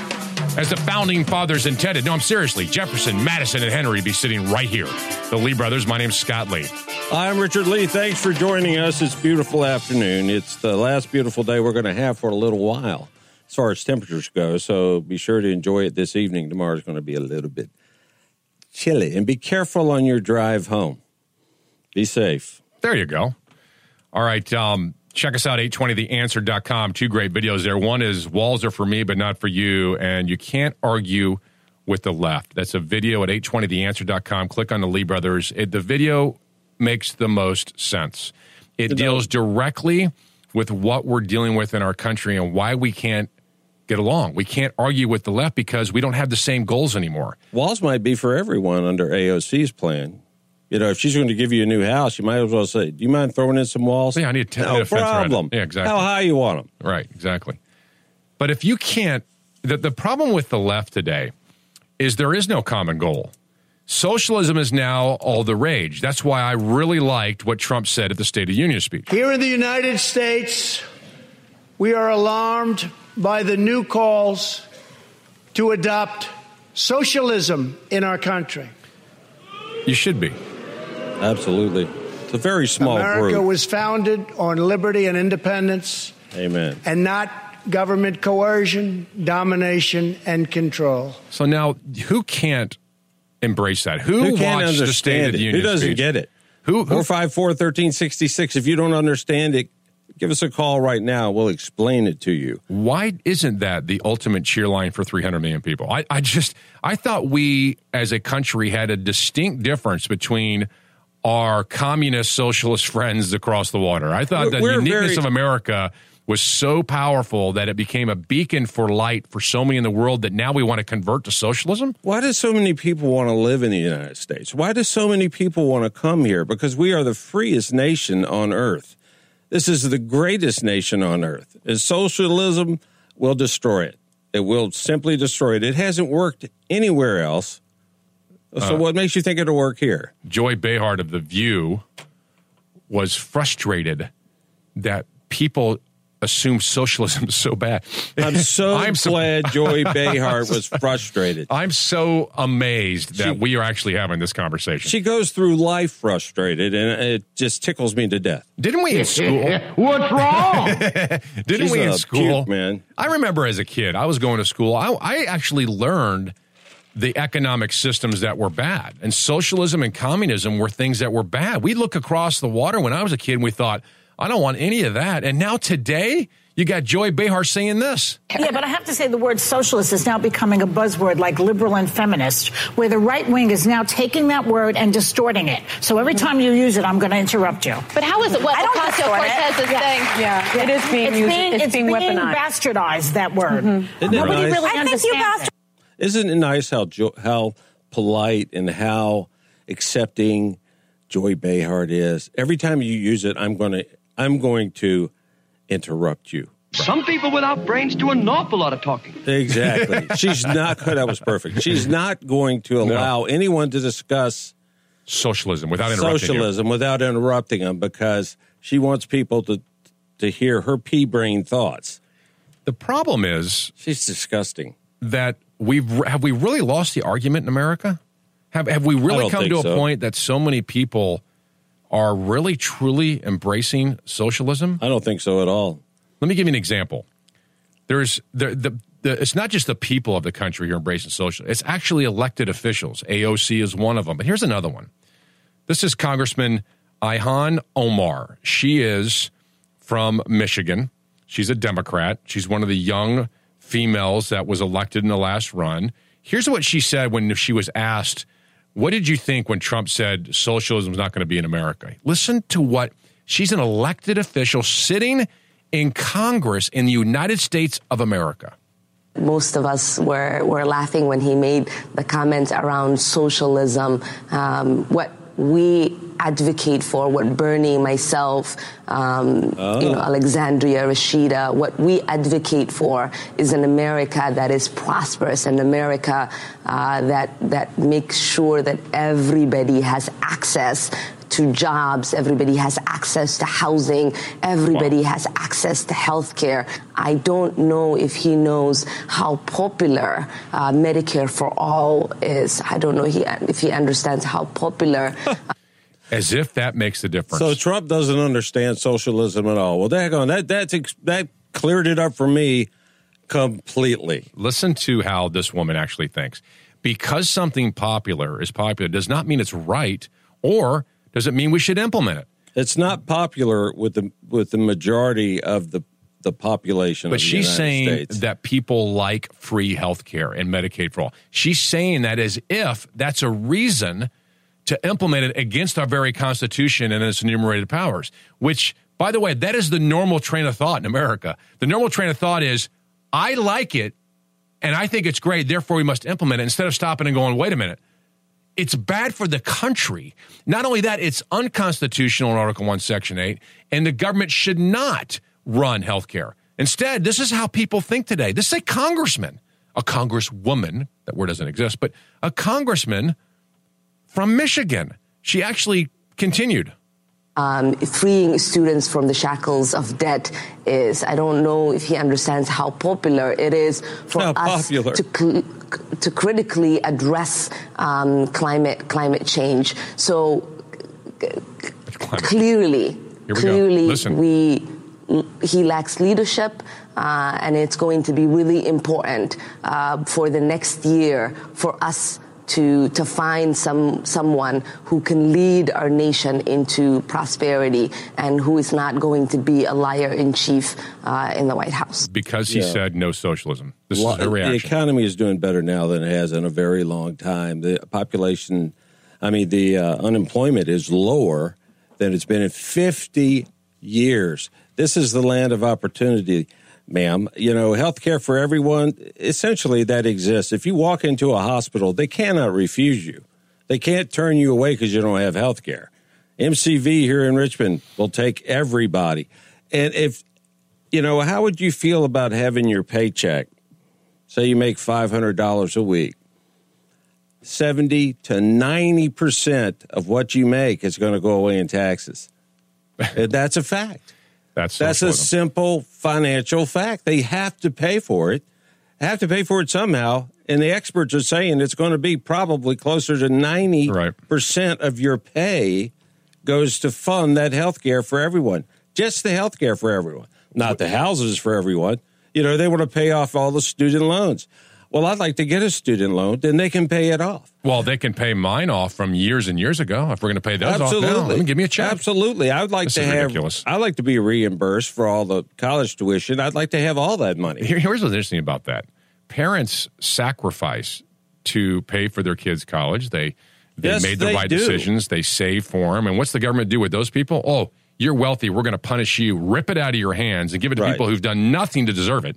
as the founding fathers intended. No, I'm seriously. Jefferson, Madison, and Henry be sitting right here. The Lee brothers. My name's Scott Lee. I'm Richard Lee. Thanks for joining us. It's beautiful afternoon. It's the last beautiful day we're going to have for a little while as far as temperatures go. So be sure to enjoy it this evening. Tomorrow's going to be a little bit chilly. And be careful on your drive home. Be safe. There you go. All right. Um, check us out, 820theanswer.com. Two great videos there. One is Walls are for me, but not for you. And you can't argue with the left. That's a video at 820theanswer.com. Click on the Lee Brothers. It, the video makes the most sense. It deals directly with what we're dealing with in our country and why we can't get along. We can't argue with the left because we don't have the same goals anymore. Walls might be for everyone under AOC's plan. You know, if she's going to give you a new house, you might as well say, "Do you mind throwing in some walls?" Yeah, I need, to, I no need a fence around problem. Yeah, exactly. How high you want them? Right, exactly. But if you can't, the, the problem with the left today is there is no common goal. Socialism is now all the rage. That's why I really liked what Trump said at the State of the Union speech. Here in the United States, we are alarmed by the new calls to adopt socialism in our country. You should be. Absolutely. It's a very small America group. was founded on liberty and independence Amen. and not government coercion, domination, and control. So now, who can't embrace that? Who, Who can't watched the State of understand the it? Union Who doesn't speech? get it? Who? Four five four thirteen sixty six. If you don't understand it, give us a call right now. We'll explain it to you. Why isn't that the ultimate cheer line for 300 million people? I, I just, I thought we as a country had a distinct difference between our communist socialist friends across the water. I thought We're- the we're uniqueness very- of America was so powerful that it became a beacon for light for so many in the world that now we want to convert to socialism. Why do so many people want to live in the United States? Why do so many people want to come here? Because we are the freest nation on earth. This is the greatest nation on earth. And socialism will destroy it. It will simply destroy it. It hasn't worked anywhere else. So Uh, what makes you think it'll work here? Joy Behar of The View was frustrated that people assume socialism is so bad. I'm so so- glad Joy Behar was frustrated. I'm so amazed that we are actually having this conversation. She goes through life frustrated, and it just tickles me to death. Didn't we in school? What's wrong? Didn't She's we in school, cute man? I remember as a kid, I was going to school. I, I actually learned the economic systems that were bad, and socialism and communism were things that were bad. We look across the water when I was a kid, and we thought, I don't want any of that. And now today, you got Joy Behar saying this. Yeah, but I have to say the word socialist is now becoming a buzzword like liberal and feminist, where the right wing is now taking that word and distorting it. So every time you use it, I'm going to interrupt you. But how is it what I Ocasio it. Cortez is Yeah. saying? Yeah, it is being it's used- being, it's being weaponized. bastardized. That word. Mm-hmm. Isn't it Nobody nice? really I think you understands it. Isn't it nice how jo- how polite and how accepting Joy Behar is? Every time you use it, I'm going to I'm going to interrupt you. Some people without brains do an awful lot of talking. Exactly. She's not. Oh, that was perfect. She's not going to allow anyone to discuss socialism without interrupting you. socialism without interrupting them because she wants people to to hear her pea brain thoughts. The problem is she's disgusting. That we've have we really lost the argument in America? Have have we really come to think a point that so many people are really truly embracing socialism? I don't think so at all. Let me give you an example. There's the, the, the it's not just the people of the country who are embracing socialism. It's actually elected officials. AOC is one of them. But here's another one. This is Congressman Ilhan Omar. She is from Michigan. She's a Democrat. She's one of the young females that was elected in the last run. Here's what she said when she was asked, What did you think when Trump said socialism is not going to be in America? Listen to what she's an elected official sitting in Congress in the United States of America. Most of us were, were laughing when he made the comments around socialism, um, what we advocate for, what Bernie, myself, um, you know, Alexandria, Rashida, what we advocate for is an America that is prosperous, an America uh, that that makes sure that everybody has access to jobs, everybody has access to housing, everybody has access to health care. I don't know if he knows how popular uh, Medicare for All is. I don't know he, if he understands how popular. As if that makes a difference. So Trump doesn't understand socialism at all. Well, daggone, that that's ex- that cleared it up for me completely. Listen to how this woman actually thinks. Because something popular is popular does not mean it's right, or does it mean we should implement it? It's not popular with the with the majority of the the population. But the she's United saying States. that people like free health care and Medicaid for all. She's saying that as if that's a reason to implement it against our very Constitution and its enumerated powers, which, by the way, that is the normal train of thought in America. The normal train of thought is, I like it and I think it's great, therefore we must implement it instead of stopping and going, wait a minute. It's bad for the country. Not only that, it's unconstitutional in Article 1, Section 8, and the government should not run health care. Instead, this is how people think today. This is a congressman, a congresswoman, that word doesn't exist, but a congressman from Michigan. She actually continued. um, freeing students from the shackles of debt is. I don't know if he understands how popular it is for us popular. to cl- to critically address um, climate climate change. So clearly, we clearly, we he lacks leadership. Uh, and it's going to be really important uh, for the next year for us to to find some someone who can lead our nation into prosperity and who is not going to be a liar in chief uh, in the White House. Because he Yeah. said no socialism. This Lo- is her The economy is doing better now than it has in a very long time. The population, I mean, the uh, unemployment is lower than it's been in 50 years. This is the land of opportunity, ma'am. You know, health care for everyone, essentially that exists. If you walk into a hospital, they cannot refuse you. They can't turn you away because you don't have health care. MCV here in Richmond will take everybody. And if, you know, how would you feel about having your paycheck? Say you make $500 a week. 70 to 90% of what you make is going to go away in taxes. That's a fact. That's That's a simple financial fact. They have to pay for it, have to pay for it somehow. And the experts are saying it's going to be probably closer to 90% of your pay goes to fund that health care for everyone. Just the health care for everyone, not the houses for everyone. You know, they want to pay off all the student loans. Well, I'd like to get a student loan, then they can pay it off. Well, they can pay mine off from years and years ago. If we're going to pay those off now, give me a check. Absolutely. I would like This to have. ridiculous. I'd like to be reimbursed for all the college tuition. I'd like to have all that money. Here- Here's what's interesting about that: parents sacrifice to pay for their kids' college. They they Yes, made the they right do. decisions. They save for them. And what's the government do with those people? Oh, you're wealthy. We're going to punish you. Rip it out of your hands and give it to Right. people who've done nothing to deserve it.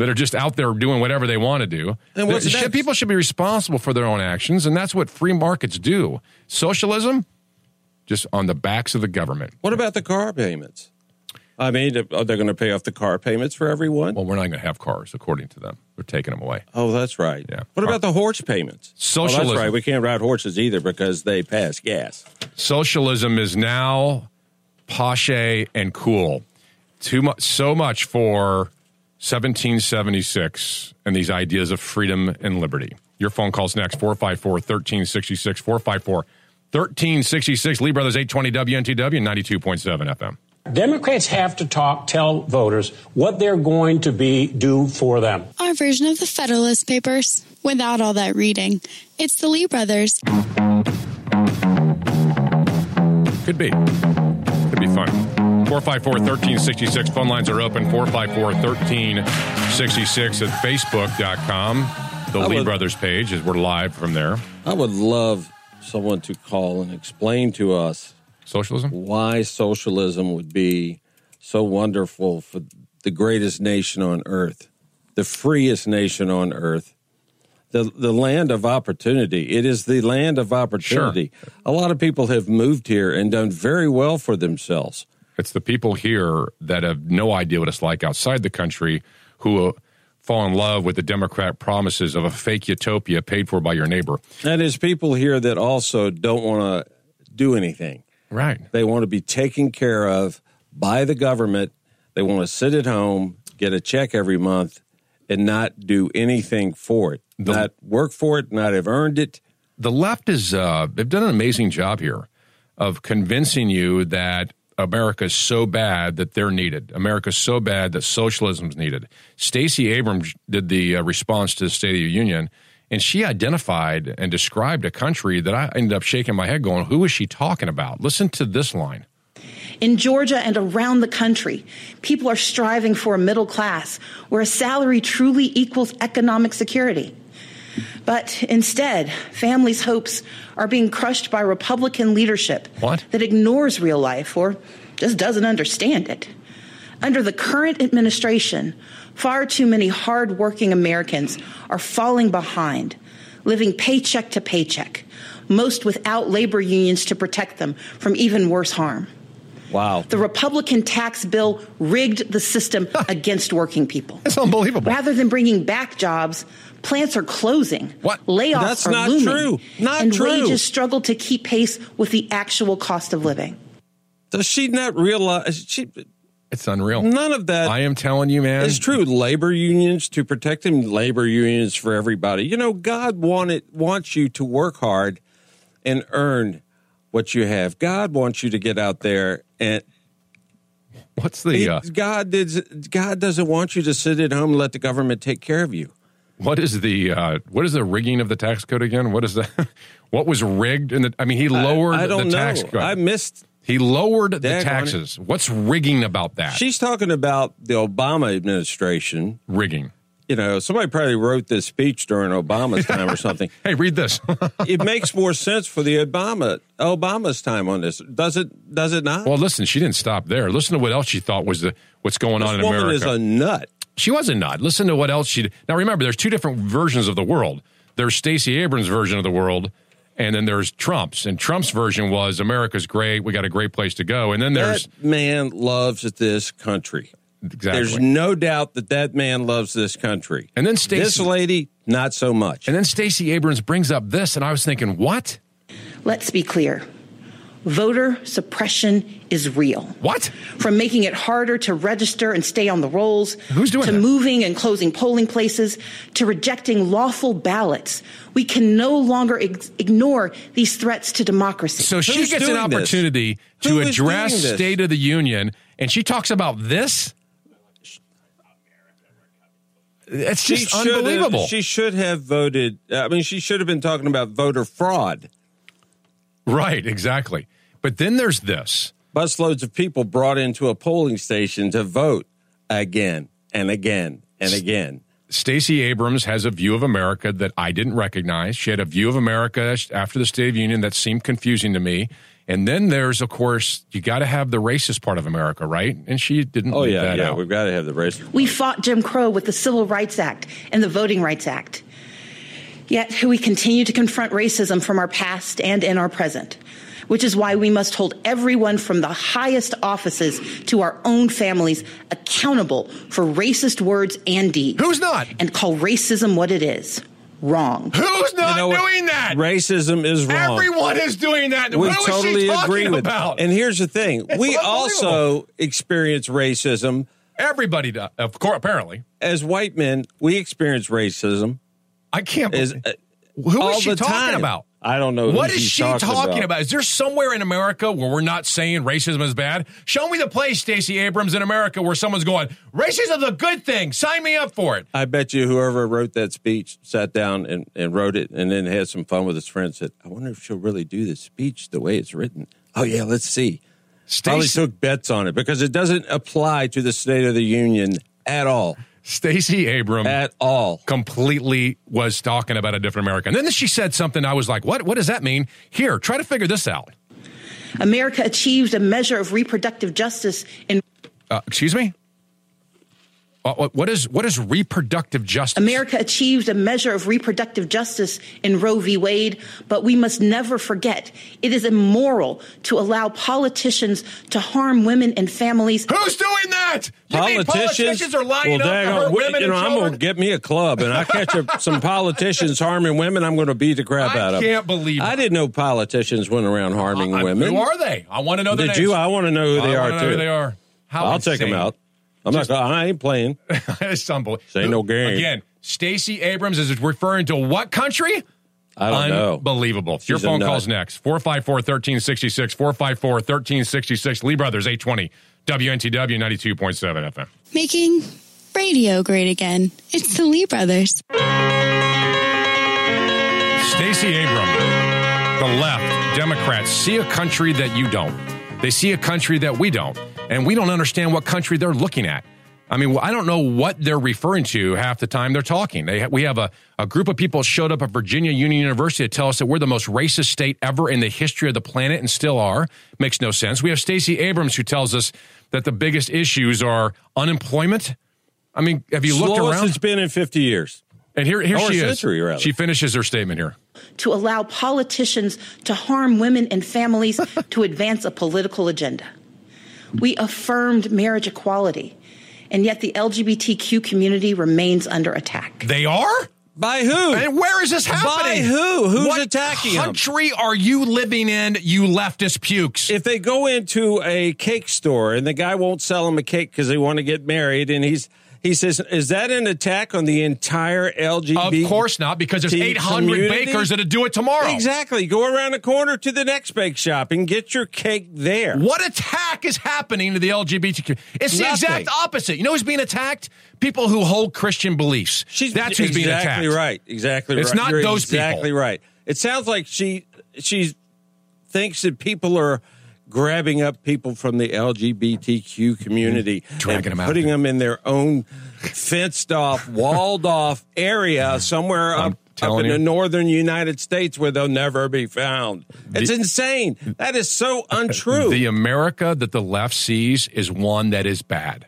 That are just out there doing whatever they want to do. And what's The- next? people should be responsible for their own actions, and that's what free markets do. Socialism, just on the backs of the government. What about the car payments? I mean, are they going to pay off the car payments for everyone? Well, we're not going to have cars, according to them. They're taking them away. Oh, that's right. Yeah. What about the horse payments? Socialism. Oh, that's right. We can't ride horses either because they pass gas. socialism is now posh and cool. Too much, so much for 1776 and these ideas of freedom and liberty. Your phone calls next 454 1366 454 1366 Lee Brothers 820 WNTW 92.7 FM. Democrats have to talk, tell voters what they're going to be do for them. Our version of the Federalist Papers, without all that reading. It's the Lee brothers. Could be. Be fun. 454 1366. Phone lines are open. 454 1366 at Facebook.com. The I Lee would- Brothers page is we're live from there. I would love someone to call and explain to us socialism why socialism would be so wonderful for the greatest nation on earth, the freest nation on earth, the the land of opportunity. It is the land of opportunity. A lot of people have moved here and done very well for themselves. It's the people here that have no idea what it's like outside the country who uh, fall in love with the Democrat promises of a fake utopia paid for by your neighbor. And there's people here that also don't want to do anything. Right. They want to be taken care of by the government. They want to sit at home, get a check every month, and not do anything for it. Not work for it, not have earned it. The left is, uh, they've done an amazing job here of convincing you that America's so bad that they're needed. America's so bad that socialism's needed. Stacey Abrams did the uh, response to the State of the Union, and she identified and described a country that I ended up shaking my head going, who is she talking about? Listen to this line. In Georgia and around the country, people are striving for a middle class where a salary truly equals economic security. But instead, families' hopes are being crushed by Republican leadership What? that ignores real life or just doesn't understand it. Under the current administration, Far too many hardworking Americans are falling behind, living paycheck to paycheck, most without labor unions to protect them from even worse harm. Wow. The Republican tax bill rigged the system against working people. It's unbelievable. Rather than bringing back jobs, plants are closing. What? Layoffs That's are not looming. true. Not and true. wages struggle to keep pace with the actual cost of living. Does she not realize she? It's unreal. None of that. I am telling you, man. It's true. Labor unions to protect them. Labor unions for everybody. You know, God wanted wants you to work hard and earn what you have. God wants you to get out there and. What's the? He- Uh, God did. God doesn't want you to sit at home and let the government take care of you. What is the? Uh, what is the rigging of the tax code again? What is that? what was rigged? In the? I mean, he lowered I, I don't the know. code. I missed. he lowered the taxes. What's rigging about that? She's talking about the Obama administration. rigging. You know, somebody probably wrote this speech during Obama's time or something. Hey, read this. it makes more sense for the Obama Obama's time on this. Does it? Does it not? well, listen, she didn't stop there. Listen to what else she thought was the what's going on this in woman America. is a nut. She was a nut. Listen to what else she. Now remember, there's two different versions of the world. There's Stacey Abrams' version of the world, and then there's Trump's. And Trump's version was America's great. We got a great place to go. And then there's that man loves this country. exactly. There's no doubt that that man loves this country. and then Stacey. This lady, not so much. and then Stacey Abrams brings up this, and I was thinking, what? Let's be clear. Voter suppression is real. What? From making it harder to register and stay on the rolls, Who's doing to that? moving and closing polling places, to rejecting lawful ballots. We can no longer ex- ignore these threats to democracy. So she Who's gets an doing this? opportunity to Who is address? State of the Union, and she talks about this. It's She just should have- unbelievable. She should have voted. I mean, she should have been talking about voter fraud. Right, exactly. But then there's this. Busloads of people brought into a polling station to vote again and again and again. Stacey Abrams has a view of America that I didn't recognize. She had a view of America after the State of Union that seemed confusing to me. And then there's, of course, you got to have the racist part of America, right? And she didn't. Oh yeah, that yeah. out. We've got to have the race. We fought Jim Crow with the Civil Rights Act and the Voting Rights Act. Yet who we continue to confront racism from our past and in our present, which is why we must hold everyone from the highest offices to our own families accountable for racist words and deeds. Who's not? And call racism what it is wrong. Who's not You know what? doing that? Racism is wrong. Everyone is doing that. we Who is totally she talking agree with. about? And here's the thing: It's we also experience racism Everybody does, of course, apparently. as white men. We experience racism I can't believe. uh, Who all she talking time. about? I don't know. who What is she talking, about? Is there somewhere in America where we're not saying racism is bad? Show me the place, Stacey Abrams, in America where someone's going, racism's a good thing. Sign me up for it. I bet you whoever wrote that speech sat down and, and wrote it and then had some fun with his friends. Said, "I wonder if she'll really do this speech the way it's written." Oh yeah, let's see. Probably Stacey, took bets on it because it doesn't apply to the State of the Union at all. Stacey Abrams At all. completely was talking about a different America. And then she said something I was like, what? What does that mean? Here, try to figure this out. America achieved a measure of reproductive justice in Uh, excuse me? Uh, what- what is what is reproductive justice? America achieved a measure of reproductive justice in Roe v. Wade, but we must never forget it is immoral to allow politicians to harm women and families. Who's doing that? You mean Politicians, politicians are lining well, up to hurt we- women you know, and I'm going to get me a club, and I catch a, some politicians harming women. I'm going to beat the crap I out of them. can't believe I it. didn't know politicians went around harming I- women. Who are they? I want to know Did names. you? I want to know who they I are know too. Who they are. How I'll take them out. I'm not. I ain't playing. it's unbelievable. This ain't no game. Again, Stacey Abrams is referring to what country? I don't know. Unbelievable. Your She's a phone calls next. 454 1366. 454 1366. Lee Brothers, 820. WNTW 92.7 FM. Making radio great again. It's the Lee Brothers. Stacey Abrams, the left, Democrats see a country that you don't. They see a country that we don't. And we don't understand what country they're looking at. I mean, I don't know what they're referring to half the time they're talking. They, we have a, a group of people showed up at Virginia Union University to tell us that we're the most racist state ever in the history of the planet and still are. Makes no sense. We have Stacey Abrams who tells us that the biggest issues are unemployment I mean, have you looked Slowest around? it's been in 50 years. And here, here Or she a is. rather. She finishes her statement here. to allow politicians to harm women and families to advance a political agenda. We affirmed marriage equality, and yet the LGBTQ community remains under attack. They are? By who? And where is this happening? By who? Who's what attacking 'em? country are you living in, you leftist pukes? If they go into a cake store and the guy won't sell them a cake because they want to get married, and he's he says, "Is that an attack on the entire LGBT?" Of course not, because there's 800 community? bakers that'll do it tomorrow. Exactly. Go around the corner to the next bake shop and get your cake there. What attack is happening to the LGBTQ? Community? It's the Nothing. exact opposite. You know who's being attacked? People who hold Christian beliefs. That's who's being attacked. exactly right. Exactly It's right. not You're those exactly people. right. It sounds like she she thinks that people are grabbing up people from the LGBTQ community, mm-hmm. Dragging and them out putting them in their own fenced off, walled off area somewhere up. Up in you. the northern United States where they'll never be found. It's insane. That is so untrue. The America that the left sees is one that is bad.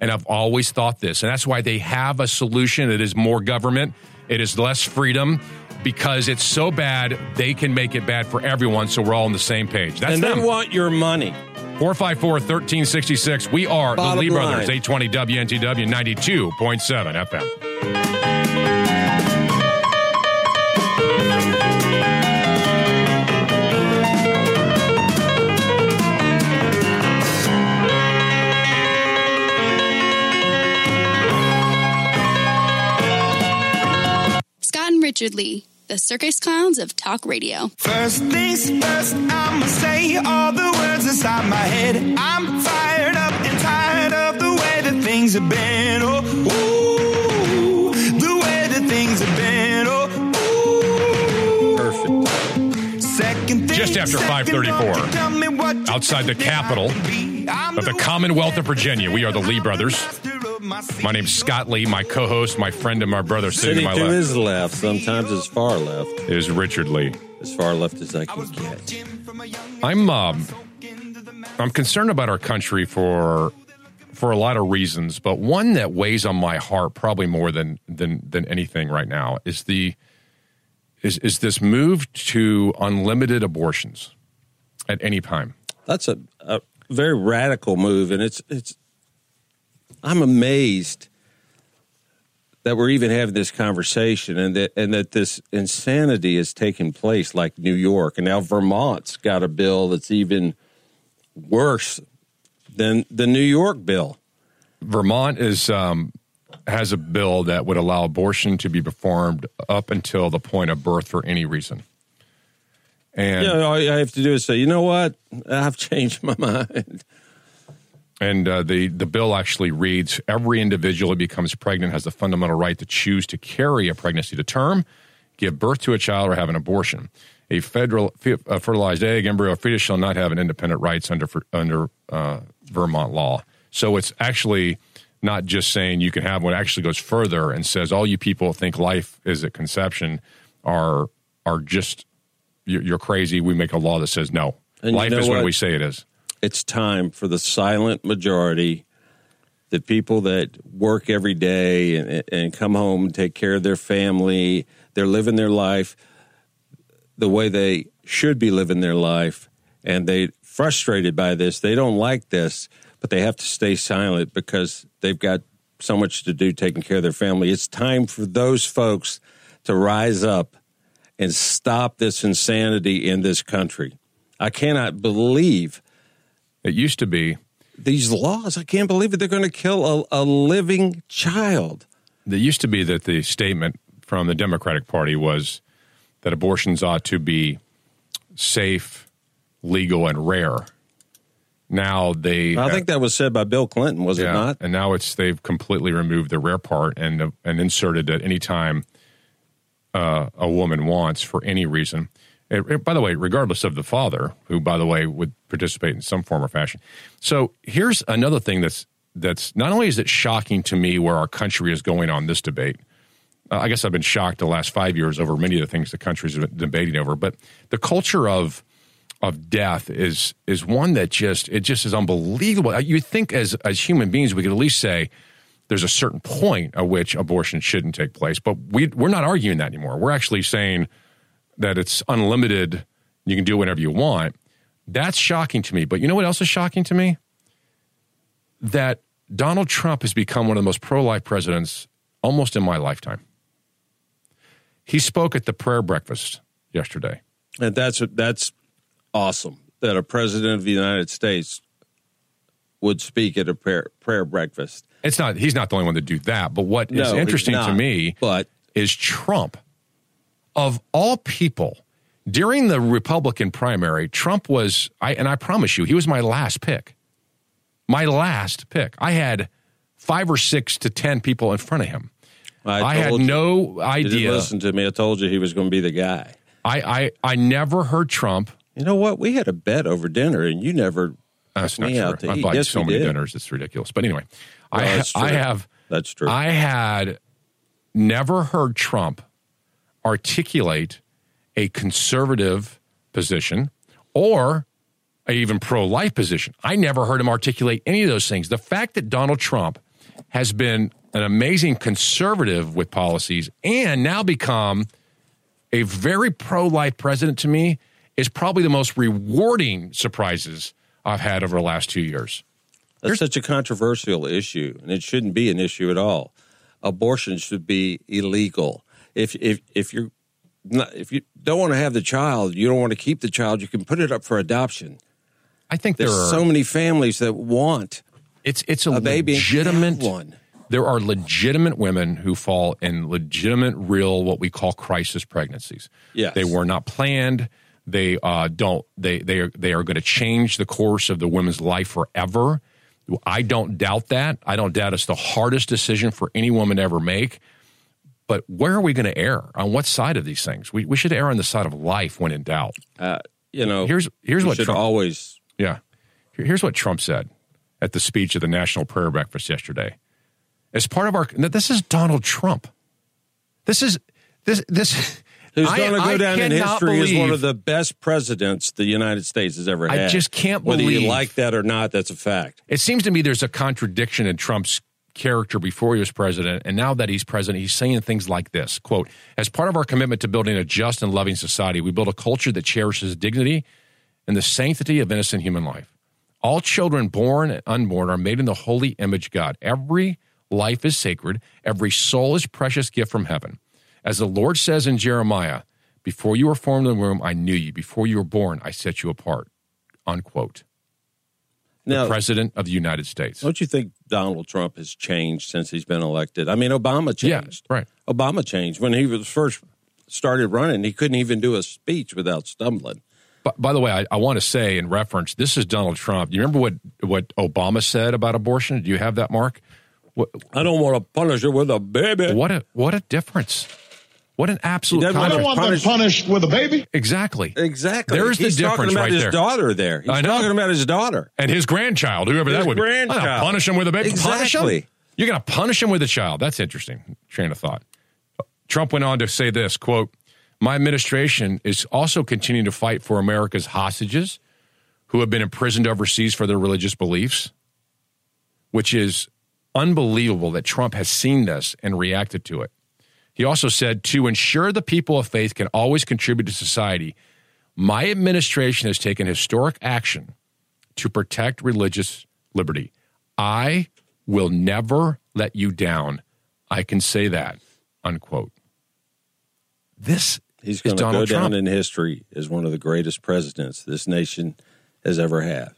And I've always thought this. And that's why they have a solution. It is more government, it is less freedom. Because it's so bad, they can make it bad for everyone, so we're all on the same page. That's and them. they want your money. 454 1366. We are Bottom the Lee line. Brothers, 820 WNTW 92.7 FM. Scott and Richard Lee, the circus clowns of talk radio. First things first, I'ma say all the words inside my head. I'm fired up and tired of the way that things have been. Oh, ooh, the way that things have been. Oh, Perfect. second thing, Just after 534. don't you tell me what you Outside the capital of the Commonwealth of Virginia, we are the Lee Brothers. My name's Scott Lee, my co host, my friend, and my brother sitting Sitting to my left his left, sometimes as far left, is Richard Lee. as far left as I can get. I'm um, I'm concerned about our country for for a lot of reasons, but one that weighs on my heart probably more than than than anything right now is the is is this move to unlimited abortions at any time. That's a, a very radical move, and it's it's. I'm amazed that we're even having this conversation, and that and that this insanity is taking place, like New York, and now Vermont's got a bill that's even worse than the New York bill. Vermont is um, has a bill that would allow abortion to be performed up until the point of birth for any reason. And know, all I have to do is say, you know what, I've changed my mind. And uh, the the bill actually reads: Every individual who becomes pregnant has the fundamental right to choose to carry a pregnancy to term, give birth to a child, or have an abortion. A federal a fertilized egg, embryo, or fetus shall not have an independent rights under under uh, Vermont law. So it's actually not just saying you can have one. It actually goes further and says all you people think life is at conception are are just you're, crazy. We make a law that says no. And you life know is when what? we say it is. It's time for the silent majority, the people that work every day and, and come home and take care of their family. They're living their life the way they should be living their life, and they frustrated by this. They don't like this, but they have to stay silent because they've got so much to do taking care of their family. It's time for those folks to rise up and stop this insanity in this country. I cannot believe It used to be these laws. I can't believe it. They're going to kill a, a living child. It used to be that the statement from the Democratic Party was that abortions ought to be safe, legal, and rare. Now they, I think that was said by Bill Clinton, was it not? And now it's they've completely removed the rare part and and inserted that any time uh, a woman wants for any reason. It- it- by the way, regardless of the father, who by the way would participate in some form or fashion. So here's another thing that's that's not only is it shocking to me where our country is going on this debate. Uh, I guess I've been shocked the last five years over many of the things the country's been debating over, but the culture of of death is is one that just it just is unbelievable. Uh, you think as as human beings we could at least say, there's a certain point at which abortion shouldn't take place. But we we're not arguing that anymore. We're actually saying that it's unlimited. You can do whatever you want. That's shocking to me. But you know what else is shocking to me? That Donald Trump has become one of the most pro life presidents almost in my lifetime. He spoke at the prayer breakfast yesterday. And that's that's awesome that a president of the United States would speak at a prayer, prayer breakfast. It's not he's not the only one to do that, but what is No, he's interesting to me but is Trump of all people during the Republican primary, Trump was I and I promise you, he was my last pick. My last pick. I had 5 or 6 to 10 people in front of him. I, had you. no You didn't idea. listen to me. I told you he was going to be the guy. I, I I never heard Trump. You know what? We had a bet over dinner, and you never That's not me true. to I bought Yes, so many did. dinners. It's ridiculous. But anyway, Well, I I have That's true. I had never heard Trump articulate a conservative position or a even pro life position. I never heard him articulate any of those things. The fact that Donald Trump has been an amazing conservative with policies and now become a very pro life president to me is probably the most rewarding surprises I've had over the last two years. That's such a controversial issue, and it shouldn't be an issue at all. Abortion should be illegal. If if if you're not, if you don't want to have the child, you don't want to keep the child, you can put it up for adoption. I think There's there are so many families that want it's it's a, a baby legitimate one. There are legitimate women who fall in legitimate, real, what we call crisis pregnancies. Yes. they were not planned. They uh, don't. They they are they are going to change the course of the woman's life forever. I don't doubt that. I don't doubt it's the hardest decision for any woman to ever make. But where are we going to err? On what side of these things? We we should err on the side of life when in doubt. Uh, you know, here's here's what should Trump, always yeah. Here's what Trump said at the speech of the National Prayer Breakfast yesterday. As part of our, this is Donald Trump. This is this this. who's going to go I down in history as one of the best presidents the United States has ever had. I just can't Whether believe- Whether you like that or not, that's a fact. It seems to me there's a contradiction in Trump's character before he was president, and now that he's president, he's saying things like this: "quote As part of our commitment to building a just and loving society, we build a culture that cherishes dignity and the sanctity of innocent human life. All children, born and unborn, are made in the holy image of God. Every life is sacred. Every soul is precious gift from heaven. As the Lord says in Jeremiah, "Before you were formed in the womb, I knew you. Before you were born, I set you apart." Unquote. Now- the president of the United States. Don't you think Donald Trump has changed since he's been elected? I mean, Obama changed. Yeah, right. Obama changed when he was first started running. He couldn't even do a speech without stumbling. But by the way, I, I want to say in reference, this is Donald Trump. You remember what what Obama said about abortion? Do you have that, Mark? What, I don't want to punish her with a baby. what a what a difference! What an absolute! doesn't want contrast. to want them punished with a baby. Exactly. Exactly. There's the difference between the things. He's difference talking about right his there. daughter there. He's I know. talking about his daughter. and his grandchild, whoever His that would be. grandchild. I'm punish him with a baby. Punish him? Exactly. You're going to punish him with a child. That's interesting. Train of thought. Trump went on to say this quote, My administration is also continuing to fight for America's hostages who have been imprisoned overseas for their religious beliefs, which is unbelievable that Trump has seen this and reacted to it. He also said, to ensure the people of faith can always contribute to society, my administration has taken historic action to protect religious liberty. I will never let you down. I can say that, unquote. This He's is going to go Donald down Trump. in history as one of the greatest presidents this nation has ever had.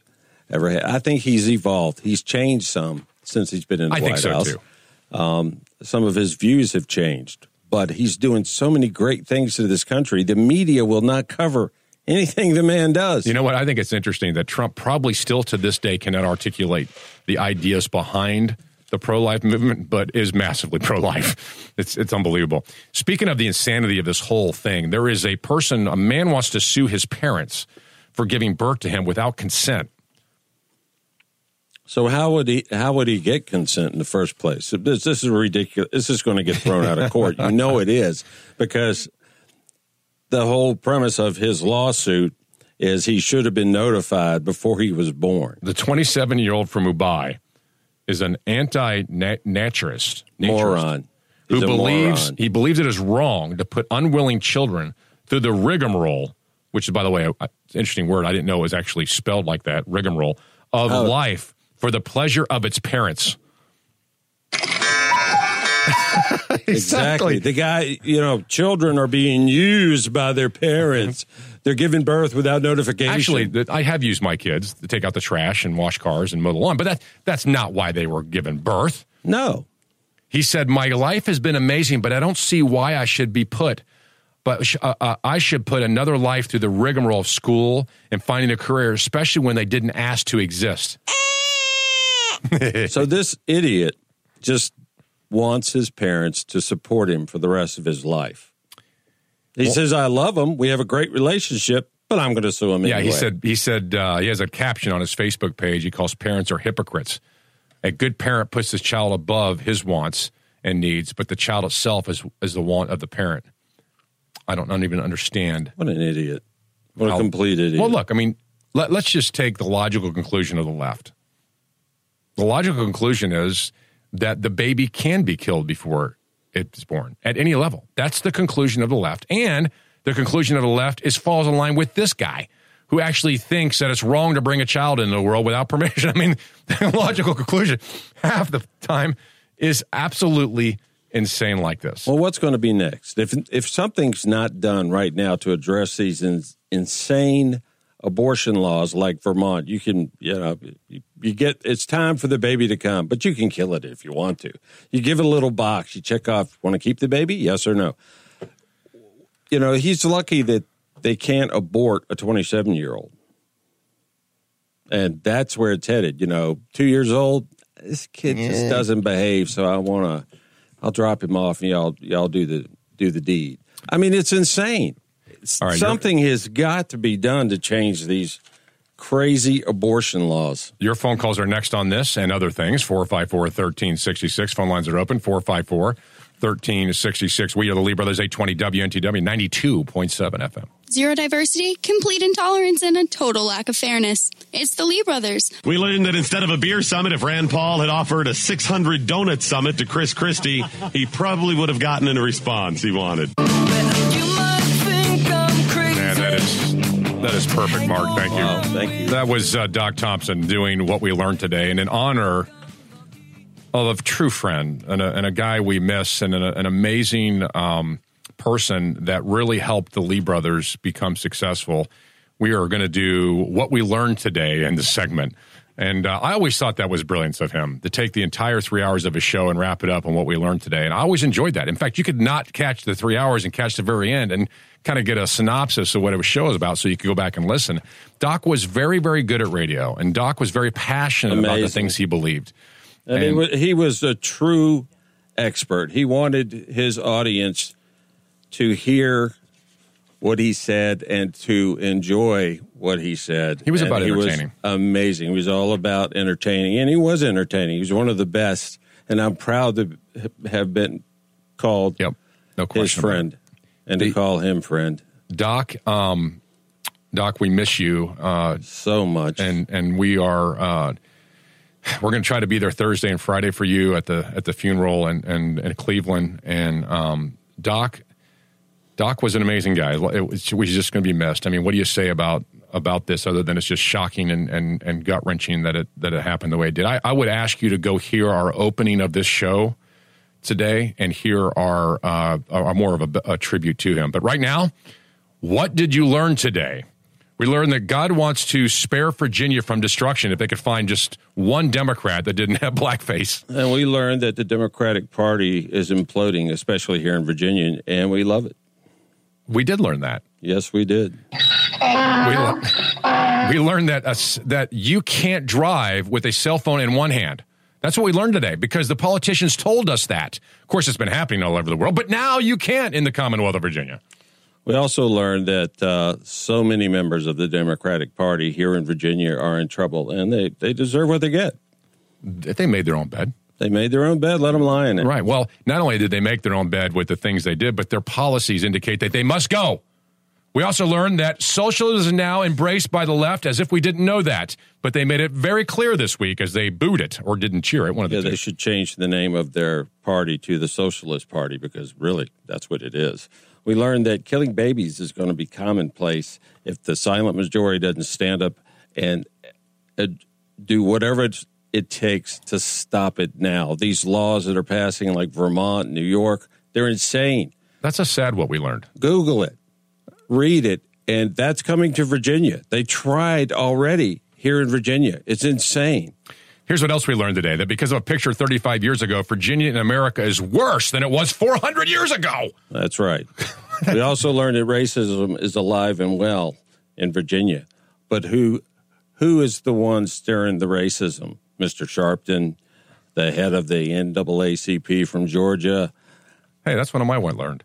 Ever had. I think he's evolved. He's changed some since he's been in the I think White so, House. too. Um, some of his views have changed, but he's doing so many great things to this country. The media will not cover anything the man does. You know what? I think it's interesting that Trump probably still to this day cannot articulate the ideas behind the pro life movement, but is massively pro life. It's, it's unbelievable. Speaking of the insanity of this whole thing, there is a person, a man wants to sue his parents for giving birth to him without consent. So how would he how would he get consent in the first place? This, this is ridiculous. This is going to get thrown out of court. You know it is because the whole premise of his lawsuit is he should have been notified before he was born. The 27 year old from Mumbai is an anti-natalist Moron. who believes moron. he believes it is wrong to put unwilling children through the rigmarole, which is by the way, uh, an interesting word. I didn't know it was actually spelled like that. Rigmarole of Oh. life for the pleasure of its parents. Exactly. The guy, you know, children are being used by their parents. They're giving birth without notification. Actually, I have used my kids to take out the trash and wash cars and mow the lawn, but that that's not why they were given birth. No. He said, "My life has been amazing, but I don't see why I should be put." But uh, uh, I should put another life through the rigmarole of school and finding a career, especially when they didn't ask to exist. so this idiot just wants his parents to support him for the rest of his life. He Well- says, "I love him. We have a great relationship, but I'm going to sue him Yeah, anyway." he said he said uh, he has a caption on his Facebook page. He calls parents are hypocrites. A good parent puts his child above his wants and needs, but the child itself is is the want of the parent. I don't, I don't even understand. What an idiot! What a complete idiot! Well, look, I mean, let, let's just take the logical conclusion of the left. The logical conclusion is that the baby can be killed before it's born at any level. That's the conclusion of the left. And the conclusion of the left is falls in line with this guy who actually thinks that it's wrong to bring a child into the world without permission. I mean, the logical conclusion half the time is absolutely insane like this. Well, what's going to be next? If if something's not done right now to address these in, insane abortion laws like Vermont, you can you know you, get it's time for the baby to come, but you can kill it if you want to. You give it a little box, you check off, want to keep the baby? Yes or no? You know, he's lucky that they can't abort a 27 year old. And that's where it's headed. You know, two years old, this kid just doesn't behave, so I want to. I'll drop him off, and y'all y'all do the do the deed. I mean, it's insane. It's- All right, you're- Something has got to be done to change these crazy abortion laws. Your phone calls are next on this and other things. 454 1366. Phone lines are open. 454 1366. We are the Lee Brothers 820 WNTW 92.7 FM. Zero diversity, complete intolerance, and a total lack of fairness. It's the Lee brothers. We learned that instead of a beer summit, if Rand Paul had offered a 600 donut summit to Chris Christie, he probably would have gotten a response he wanted. Man, that is that is perfect, Mark. Thank you. thank you. That was uh, Doc Thompson doing what we learned today, and in honor of a true friend and a, and a guy we miss, and an, an amazing um, person that really helped the Lee brothers become successful. We are going to do what we learned today in the segment. And uh, I always thought that was brilliance of him to take the entire three hours of a show and wrap it up on what we learned today. And I always enjoyed that. In fact, you could not catch the three hours and catch the very end and kind of get a synopsis of what a show was about so you could go back and listen. Doc was very, very good at radio, and Doc was very passionate about the things he believed. And, And- was, he was a true expert. He wanted his audience to hear what he said and to enjoy what he said. He was And about he was entertaining. amazing. He was all about entertaining, and he was entertaining. He was one of the best, and I'm proud to have been called yep. no his friend and to call him friend. Doc, um, Doc, we miss you uh, so much, and and we are uh, we're going to try to be there Thursday and Friday for you at the at the funeral and and in Cleveland. And um, Doc, Doc was an amazing guy. It was, just going to be missed. I mean, what do you say about about this other than it's just shocking and and, and gut wrenching that it that it happened the way it did? I, I would ask you to go hear our opening of this show today and hear our uh, our more of a, a tribute to him. But right now, what did you learn today? We learned that God wants to spare Virginia from destruction if they could find just one Democrat that didn't have blackface. And we learned that the Democratic Party is imploding, especially here in Virginia, and we love it. We did learn that. Yes, we did. We, le- we learned that that you can't drive with a cell phone in one hand. That's what we learned today because the politicians told us that. Of course, it's been happening all over the world, but now you can't in the Commonwealth of Virginia. We also learned that uh, so many members of the Democratic Party here in Virginia are in trouble, and they, they deserve what they get. They made their own bed. They made their own bed. Let them lie in it. Right. Well, not only did they make their own bed with the things they did, but their policies indicate that they must go. We also learned that socialism is now embraced by the left as if we didn't know that. But they made it very clear this week as they booed it or didn't cheer it. One of the Yeah, two. they should change the name of their party to the Socialist Party because really that's what it is. We learned that killing babies is going to be commonplace if the silent majority doesn't stand up and uh, do whatever it's, it takes to stop it now. These laws that are passing, like Vermont, New York, they're insane. That's a sad what we learned. Google it, read it, and that's coming to Virginia. They tried already here in Virginia. It's insane. Here's what else we learned today that because of a picture 35 years ago, Virginia in America is worse than it was 400 years ago. That's right. we also learned that racism is alive and well in Virginia. But who who is the one stirring the racism? Mr. Sharpton, the head of the NAACP from Georgia. Hey, that's one of my one learned.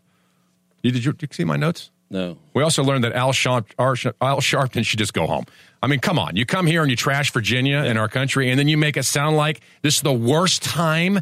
You, did, you, did you see my notes? No. We also learned that Al, Sharp, Al Sharpton should just go home. I mean, come on. You come here and you trash Virginia and our country, and then you make it sound like this is the worst time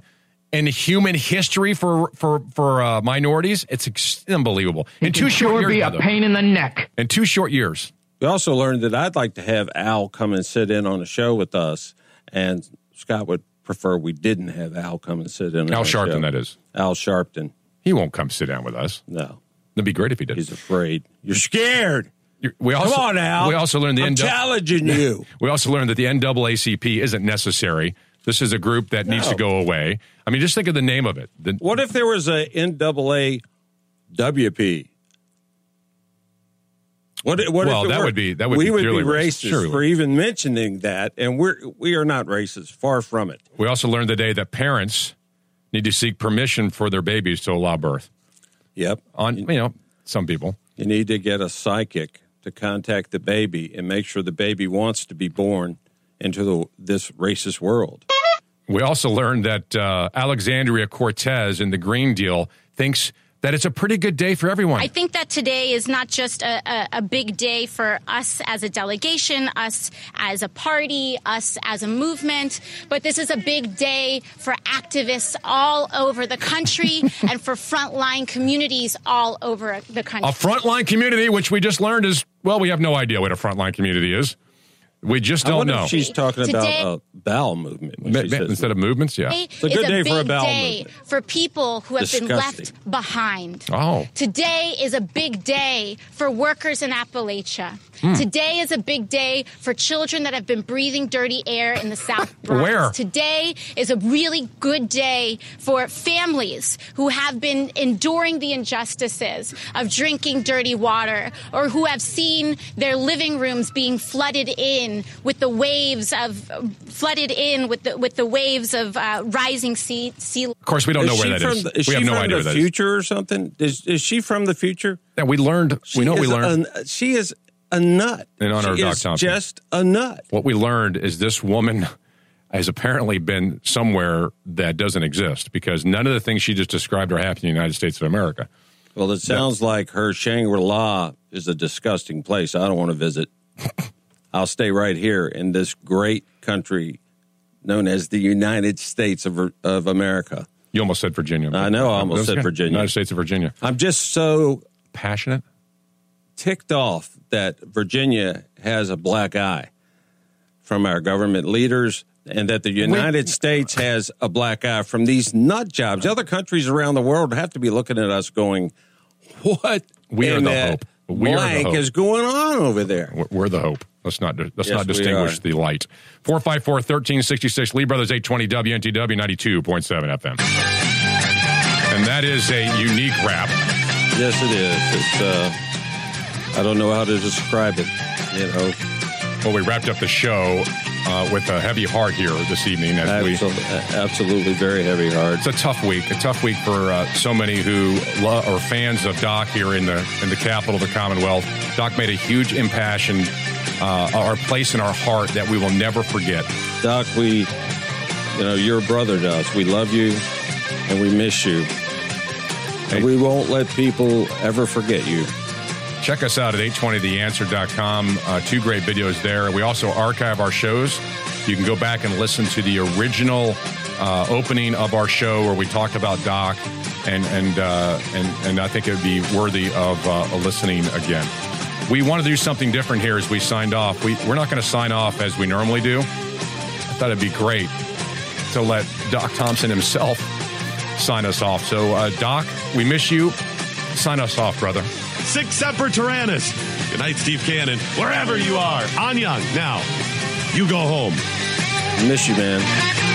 in human history for for for uh, minorities. It's ex- unbelievable. In two short years, be a the pain in the neck. In two short years. We also learned that I'd like to have Al come and sit in on a show with us, and Scott would prefer we didn't have Al come and sit in. Al Sharpton, show. that is. Al Sharpton. He won't come sit down with us. No. It'd be great if he did. He's afraid. You're scared. We also, Come on, Al. We also learned the I'm challenging you. We also learned that the NAACP isn't necessary. This is a group that needs to go away. I mean, just think of the name of it. The, What if there was a NAAWP? What, what Well, that were- would be- that would we be would be racist, racist for even mentioning that, and we're we are not racist. Far from it. we also learned today that parents need to seek permission for their babies to allow birth. Yep. On you know some people. You need to get a psychic to contact the baby and make sure the baby wants to be born into the, this racist world. We also learned that uh, Alexandria Cortez in the Green Deal thinks that it's a pretty good day for everyone. I think that today is not just a, a, a big day for us as a delegation, us as a party, us as a movement, but this is a big day for activists all over the country and for frontline communities all over the country. a frontline community, which we just learned is well, we have no idea what a frontline community is. We just don't wonder know. if she's talking Today- about a bowel movement. Ma- ma- says instead of movements, yeah. It's a good is day a for a big bowel day movement. for people who have been left behind. Oh. Today is a big day for workers in Appalachia. Hmm. Today is a big day for children that have been breathing dirty air in the South Bronx. Where? Today is a really good day for families who have been enduring the injustices of drinking dirty water or who have seen their living rooms being flooded in with the waves of flooded in with the with the waves of uh, rising sea sea Of course, we don't Is know where she that from is. the- is we she have no from idea the where that is. future or something? Is, is she from the future? Yeah, we learned. She we know we learned. a- she is a nut. In honor of she Doc is Thompson. just a nut. What we learned is this woman has apparently been somewhere that doesn't exist because none of the things she just described are happening in the United States of America. Well, it sounds like her Shangri La is a disgusting place. I don't want to visit. I'll stay right here in this great country known as the United States of, of America. You almost said Virginia. I know I almost said. Virginia. United States of Virginia. I'm just so Passionate. Ticked off that Virginia has a black eye from our government leaders and that the United States has a black eye from these nut jobs. Other countries around the world have to be looking at us going, what We are the hope. We are the hope. is going on over there? We're- We're the hope. Let's not let's Yes, not distinguish the light. 454-1366, Lee Brothers 820 WNTW 92.7 FM. And that is a unique rap. Yes, it is. It's, uh, I don't know how to describe it, you know. Well, we wrapped up the show uh, with a heavy heart here this evening as we Absolutely, absolutely very heavy heart. It's a tough week. A tough week for uh, so many who lo- are fans of Doc here in the in the capital of the Commonwealth. Doc made a huge impassion, uh, our place in our heart that we will never forget. Doc, we, you know, you're a brother to us. We love you and we miss you. And we won't let people ever forget you. Check us out at 820theanswer.com. Uh, two great videos there. We also archive our shows. You can go back and listen to the original uh, opening of our show where we talked about Doc, and and uh, and and I think it would be worthy of uh, listening again. we want to do something different here as we signed off. We, we're not going to sign off as we normally do. I thought it'd be great to let Doc Thompson himself sign us off. So, uh, Doc, we miss you. Sign us off, brother. Sic Semper Tyrannis. Good night, Steve Cannon. Wherever you are. On. Now, you go home. Miss you, man.